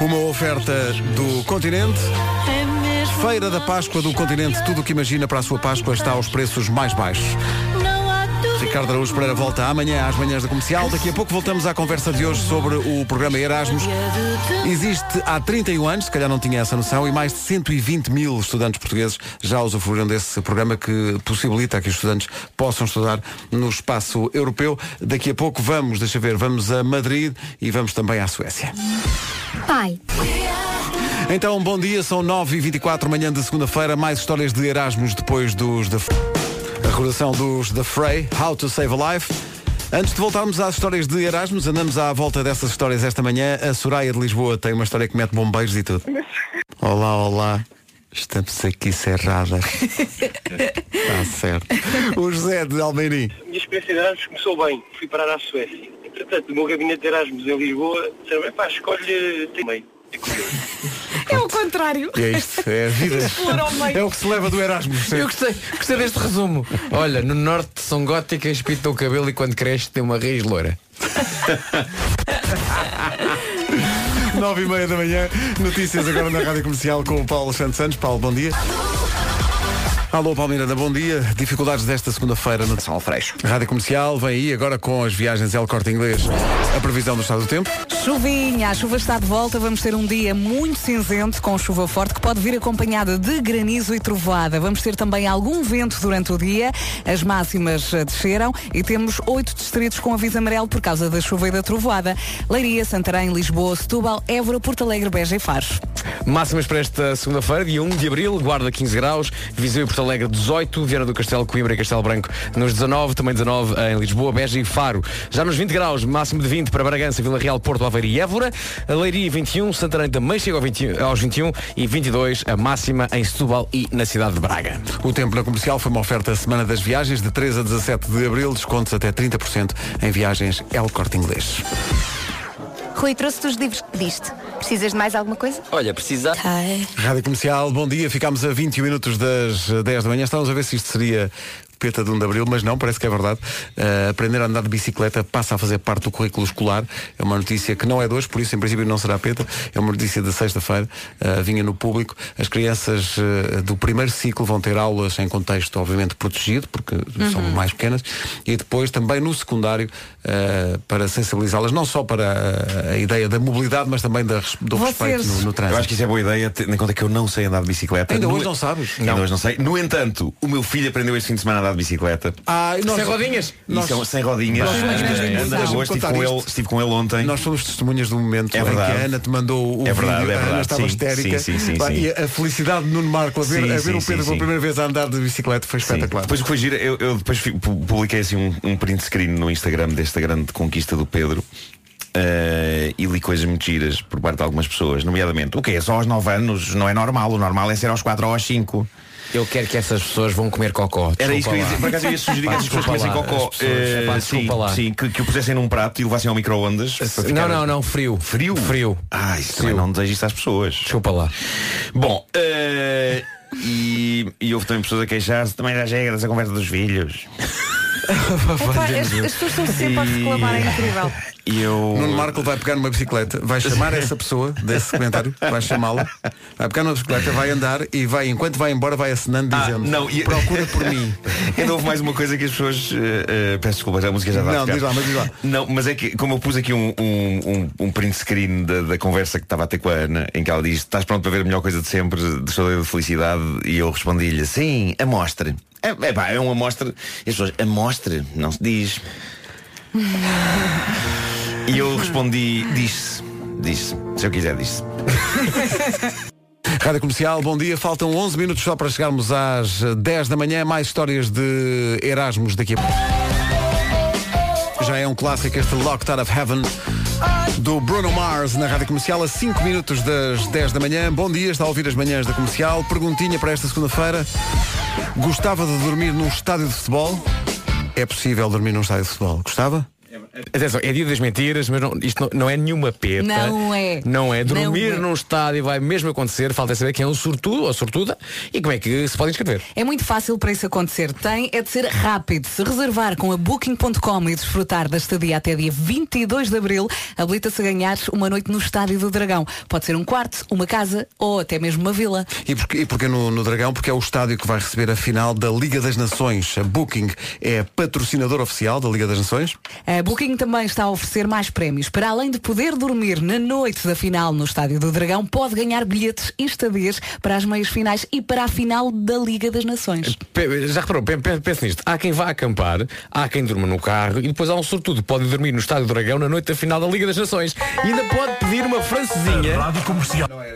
Uma oferta do Continente. É Feira da Páscoa do Continente. Tudo o que imagina para a sua Páscoa está aos preços mais baixos. Ricardo Araújo Pereira volta amanhã às manhãs da comercial. Daqui a pouco voltamos à conversa de hoje sobre o programa Erasmus. Existe há 31 anos, se calhar não tinha essa noção, e mais de 120 mil estudantes portugueses já usufruíram desse programa que possibilita que os estudantes possam estudar no espaço europeu. Daqui a pouco vamos, deixa ver, vamos a Madrid e vamos também à Suécia. Pai. Então, bom dia, são 9h24, manhã de segunda-feira, mais histórias de Erasmus depois dos da recordação dos The Fray, How to Save a Life. Antes de voltarmos às histórias de Erasmus, andamos à volta dessas histórias esta manhã. A Soraya de Lisboa tem uma história que mete bombeiros e tudo. Olá, olá. Estamos aqui cerradas. Está certo. O José de Almeirim. Minha experiência de Erasmus começou bem. Fui parar à Suécia. Entretanto, no meu gabinete de Erasmus em Lisboa, disseram, pá, escolhe tem É. É o contrário. E é isto, é a vida. É o que se leva do Erasmus. Eu gostei, gostei deste resumo. Olha, no norte são góticas, pintam o cabelo e quando cresce tem uma raiz loira. Nove e meia da manhã, notícias agora na Rádio Comercial com o Paulo Santos Santos. Paulo, bom dia. Alô, Palmeiranda, bom dia. Dificuldades desta segunda-feira no São Freixo. Rádio Comercial. Vem aí agora com as viagens El Corte Inglês. A previsão do estado do tempo. Chuvinha, a chuva está de volta, vamos ter um dia muito cinzento com chuva forte que pode vir acompanhada de granizo e trovoada. Vamos ter também algum vento durante o dia, as máximas eh, desceram e temos oito distritos com aviso amarelo por causa da chuva e da trovoada. Leiria, Santarém, Lisboa, Setúbal, Évora, Porto Alegre, Beja e Faro. Máximas para esta segunda-feira, dia 1 de abril, Guarda 15 graus, Viseu e Porto Alegre 18, Viana do Castelo, Coimbra e Castelo Branco nos 19, também 19 em Lisboa, Beja e Faro. Já nos 20 graus, máximo de 20 para Bragança, Vila Real, Porto Aveiro e Évora. A Leiria 21, Santarém também chega ao 20 aos 21 e 22 a máxima em Setúbal e na cidade de Braga. O tempo na comercial foi uma oferta Semana das Viagens de 3 a 17 de abril, descontos até 30% em viagens El Corte Inglês. Rui, trouxe-te os livros que pediste. Precisas de mais alguma coisa? Olha, precisa. Rádio Comercial, bom dia. Ficámos a 21 minutos das eh, 10 da manhã. Estávamos a ver se isto seria peta de 1 de Abril, mas não, parece que é verdade. Eh, aprender a andar de bicicleta passa a fazer parte do currículo escolar. É uma notícia que não é de hoje, por isso em princípio não será peta. É uma notícia de sexta-feira, eh, vinha no público. As crianças eh, do primeiro ciclo vão ter aulas em contexto, obviamente, protegido, porque são mais pequenas. E depois também no secundário, para sensibilizá-las, não só para a, ideia da mobilidade, mas também da, do Vocês- respeito no, no Eu trânsito. acho que isso é boa ideia, tendo em conta que eu não sei andar de bicicleta. Ainda No- hoje não sabes? Ainda hoje não sei. No entanto, o meu filho aprendeu este fim de semana a andar de bicicleta. Ah, e nós- Sem rodinhas? Nós- são- sem rodinhas. nós na deixa-me boa, estive com, ele, estive com ele ontem. Nós somos testemunhas do momento É em verdade. que a Ana te mandou o É verdade, vídeo, é a Ana verdade, estava sim, histérica. sim, sim, sim. E a felicidade de Nuno Marco a ver, Sim, a ver sim, o Pedro sim, pela sim. primeira vez a andar de bicicleta foi espetacular. Depois o que foi giro, eu, eu depois publiquei assim um, um print screen no Instagram desta grande conquista do Pedro. eh, e li coisas muito giras por parte de algumas pessoas, nomeadamente o que é só aos 9 anos não é normal, o normal é ser aos 4 ou aos 5 Eu quero que essas pessoas vão comer cocó. Era isso que eu ia dizer, por acaso eu ia sugerir que essas pessoas comessem cocó as pessoas, eh, sim, desculpa lá. sim, que, que o pusessem num prato e levassem ao micro-ondas para Não, ficar- não, não, frio. Frio? Frio. Ah, isso Frio. também não desejo isso às pessoas. Desculpa lá. Bom, eh, e, e houve também pessoas a queixar-se, também já chega dessa conversa dos filhos. Epá, as, as pessoas estão sempre a reclamar, é incrível. E eu. Nuno Marco vai pegar numa bicicleta, vai chamar essa pessoa desse comentário, vai chamá-la, vai pegar numa bicicleta, vai andar e vai, enquanto vai embora, vai acenando Ah, dizendo não, e- procura por mim. Ainda houve mais uma coisa que as pessoas. eh, eh, peço desculpa, a música já a Não, tocar. diz lá, mas diz lá. Não, mas é que, como eu pus aqui um, um, um, um print screen da, da conversa que estava a ter com a Ana, em que ela diz: Estás pronto para ver a melhor coisa de sempre, de saúde e de felicidade? E eu respondi-lhe: Sim, amostre. É, é pá, é um amostre. E as pessoas: Amostre, não se diz. E eu respondi: Diz-se. Diz-se. Se eu quiser, diz-se. Rádio Comercial, bom dia. Faltam 11 minutos só para chegarmos às eh, 10 da manhã. Mais histórias de Erasmus daqui a pouco. Já é um clássico este Locked Out of Heaven do Bruno Mars na Rádio Comercial a 5 minutos das 10 da manhã. Bom dia, está a ouvir as manhãs da Comercial. Perguntinha para esta segunda-feira. Gostava de dormir num estádio de futebol? É possível dormir num estádio de futebol? Gostava? Atenção, é dia das mentiras, mas não- isto não, não é nenhuma peta. Não é. Não é. Dormir Não é. num estádio vai mesmo acontecer. Falta é saber quem é o sortudo ou sortuda e como é que se pode inscrever. É muito fácil para isso acontecer. Tem é de ser rápido. Se reservar com a Booking.com e desfrutar da estadia até dia 22 de Abril, habilita-se a ganhar uma noite no Estádio do Dragão. Pode ser um quarto, uma casa ou até mesmo uma vila. E porquê, e porquê no, no Dragão? Porque é o estádio que vai receber a final da Liga das Nações. A Booking é patrocinador oficial da Liga das Nações. A Booking também está a oferecer mais prémios. Para além de poder dormir na noite da final no Estádio do Dragão, pode ganhar bilhetes e estadias para as meias finais e para a final da Liga das Nações. Já reparou, pe- pe- pense nisto. Há quem vá acampar, há quem durma no carro e depois há um sortudo. Pode dormir no Estádio do Dragão na noite da final da Liga das Nações. E ainda pode pedir uma francesinha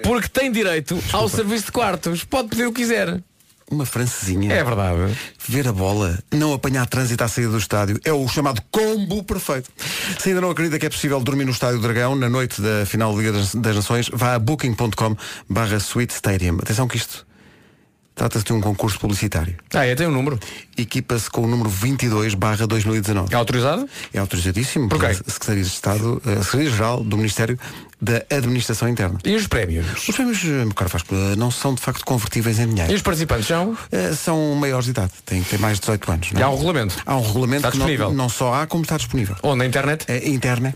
porque tem direito ao serviço de quartos. Pode pedir o que quiser. Uma francesinha. É verdade. Ver a bola, não apanhar trânsito à saída do estádio, é o chamado combo perfeito. Se ainda não acredita que é possível dormir no Estádio Dragão na noite da final da Liga das, Nações, vá a booking.com barra Suite Stadium. Atenção que isto Trata-se de um concurso publicitário. Ah, é, tem um número. Equipa-se com o número 22 barra 2019. É autorizado? É autorizadíssimo Por quê? pela Secretaria-Geral Secretaria do Ministério da Administração Interna. E os prémios? Os prémios, eh, meu caro Vasco, eh, não são de facto convertíveis em dinheiro. E os participantes são? Eh, São maiores de idade, têm que ter mais de 18 anos. não E é? há um regulamento? Há um regulamento Está que não, disponível? não só há, como está disponível. Ou na internet? É interna,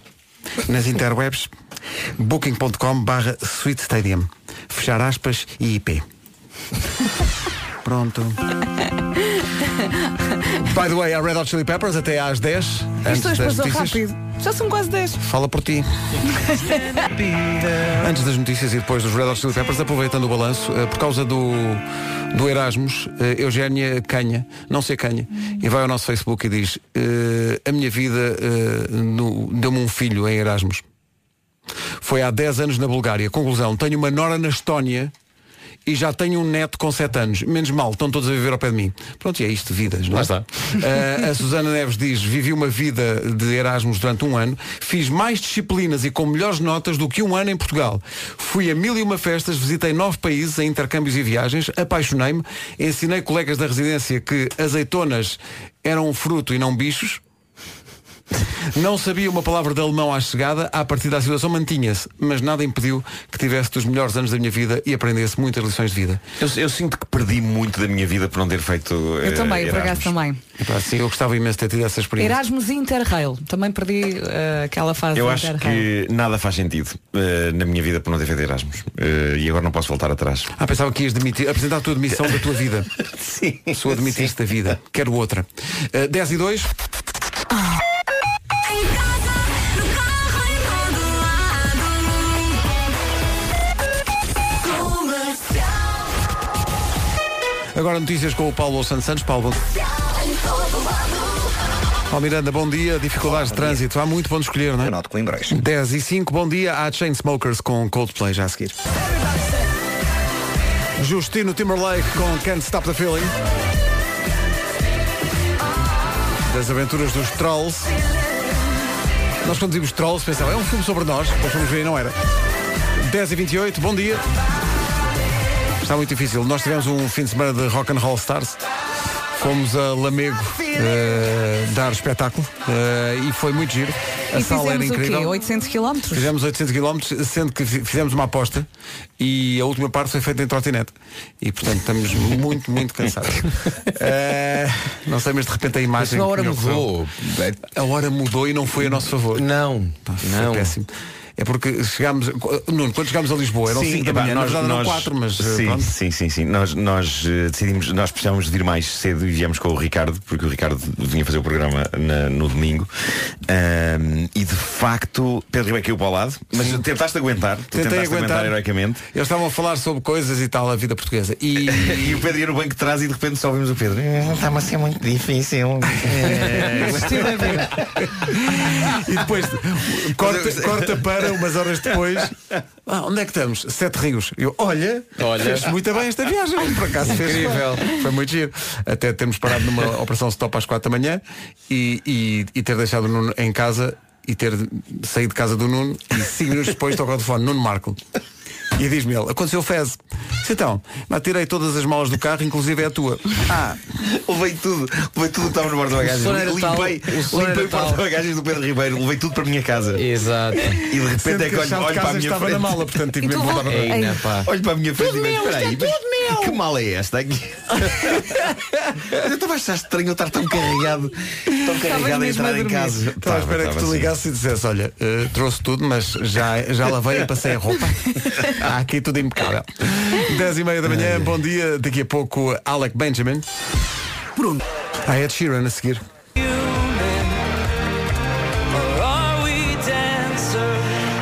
nas interwebs, booking.com barra Sweet Stadium. Fechar aspas e IP. Pronto. By the way, a Red Hot Chili Peppers até às 10. Antes Isto hoje das passou notícias. rápido. Já são quase 10. Fala por ti. Antes das notícias e depois dos Red Hot Chili Peppers, aproveitando o balanço, eh, por causa do, do Erasmus, eh, Eugénia Canha, não sei Canha, e vai ao nosso Facebook e diz eh, a minha vida deu-me um filho em Erasmus. Foi há 10 anos na Bulgária. Conclusão, tenho uma nora na Estónia e já tenho um neto com 7 anos. Menos mal, estão todos a viver ao pé de mim. Pronto, e é isto de vidas, não é? Está. Ah, a Susana Neves diz, vivi uma vida de Erasmus durante um ano, fiz mais disciplinas e com melhores notas do que um ano em Portugal. Fui a mil e uma festas, visitei nove países em intercâmbios e viagens, apaixonei-me, ensinei colegas da residência que azeitonas eram um fruto e não bichos. Não sabia uma palavra de alemão à chegada, à partir da situação mantinha-se, mas nada impediu que tivesse dos melhores anos da minha vida e aprendesse muitas lições de vida. Eu, eu sinto que perdi muito da minha vida por não ter feito. Eu também, por acaso também. Epá, sim, eu gostava imenso de ter tido essa experiência. Erasmus Interrail. Também perdi eh, aquela fase Eu acho Interrail. que nada faz sentido eh, na minha vida por não ter feito Erasmus. Eh, e agora não posso voltar atrás. Ah, pensava que ias demitir, apresentar a tua demissão da tua vida. Sim. Sua demitiste da vida. Quero outra. Uh, 10 e 2. Agora notícias com o Paulo Santos Santos. Paulo, bom... Paulo Miranda, bom dia. Dificuldades de trânsito. Há muito para onde escolher, não é? Noto Coimbrões. 10 e 5, bom dia. Há Chainsmokers com Coldplay já a seguir. Justino Timberlake com Can't Stop the Feeling. Das aventuras dos Trolls. Nós quando dizíamos Trolls pensava, é um filme sobre nós. Depois fomos ver e não era. 10 e 28, bom dia. Está muito difícil. Nós tivemos um fim de semana de Rock and Roll Stars. Fomos a Lamego eh, dar espetáculo eh, e foi muito giro. A E sala era fizemos o quê? incrível. 800 km? Fizemos 800 km, sendo que fi- fizemos uma aposta e a última parte foi feita em trotinete. E portanto estamos muito, muito cansados. Eh, não sei, mas de repente a imagem. Mas a hora que me mudou. A hora mudou e não foi a nosso favor. Não. Pá, foi Não. péssimo. É porque chegámos. Nuno, quando chegámos a Lisboa, eram 5 da manhã, na verdade eram 4, mas eh, sim, pronto. sim, sim, sim. Nós, nós eh, decidimos, nós precisávamos de ir mais cedo e viemos com o Ricardo, porque o Ricardo vinha fazer o programa na- no domingo. Ahm, e de facto, Pedro Ribeiro caiu para o lado, mas tentaste aguentar. Tentei tentaste aguentar. heroicamente. Eles estavam a falar sobre coisas e tal, a vida portuguesa. E, E o Pedro ia no banco de trás e de repente só ouvimos o Pedro. "Eh, Está-me a ser muito difícil. e depois corta, corta para umas horas depois. Ah, onde é que estamos? Sete Rios. Eu, olha, Olha. fez muito bem esta viagem. Por acaso fez Incrível. Foi muito giro. Até termos parado numa operação stop às quatro da manhã e, e, e ter deixado o Nuno em casa e ter saído de casa do Nuno e cinco minutos depois toca o telefone, Nuno Marco. E diz-me ele, aconteceu fez. Então, tirei todas as malas do carro, inclusive é a tua. Ah, levei tudo, levei tudo que estava no porta-bagagens. Limpei, tal, limpei o porta-bagagens do Pedro Ribeiro, levei tudo para a minha casa. Exato. E de repente Sendo é que que olho, para a minha estava frente. na mala, portanto tive mesmo voltar para. Olho para a minha frente e vejo, espera é tudo meu. que mala é esta aqui? Eu estava a achar estranho eu estar tão carregado, tão carregado a entrar a em casa. Estava à espera que tu ligasses e dissesse, olha, eh, trouxe tudo, mas já, já lavei e passei a roupa. Há aqui tudo impecável. 10 e meia da manhã, bom dia. Daqui a pouco, Alec Benjamin. Bruno. A Ed Sheeran a seguir.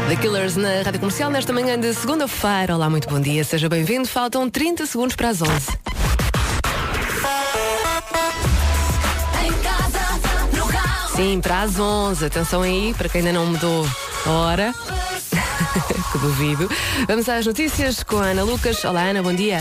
The Killers na Rádio Comercial nesta manhã de segunda-feira. Olá, muito bom dia, seja bem-vindo. Faltam 30 segundos para as 11. Sim, para as 11. Atenção aí, para quem ainda não mudou a hora. que duvido. Vamos às notícias com a Ana Lucas. Olá, Ana, bom dia.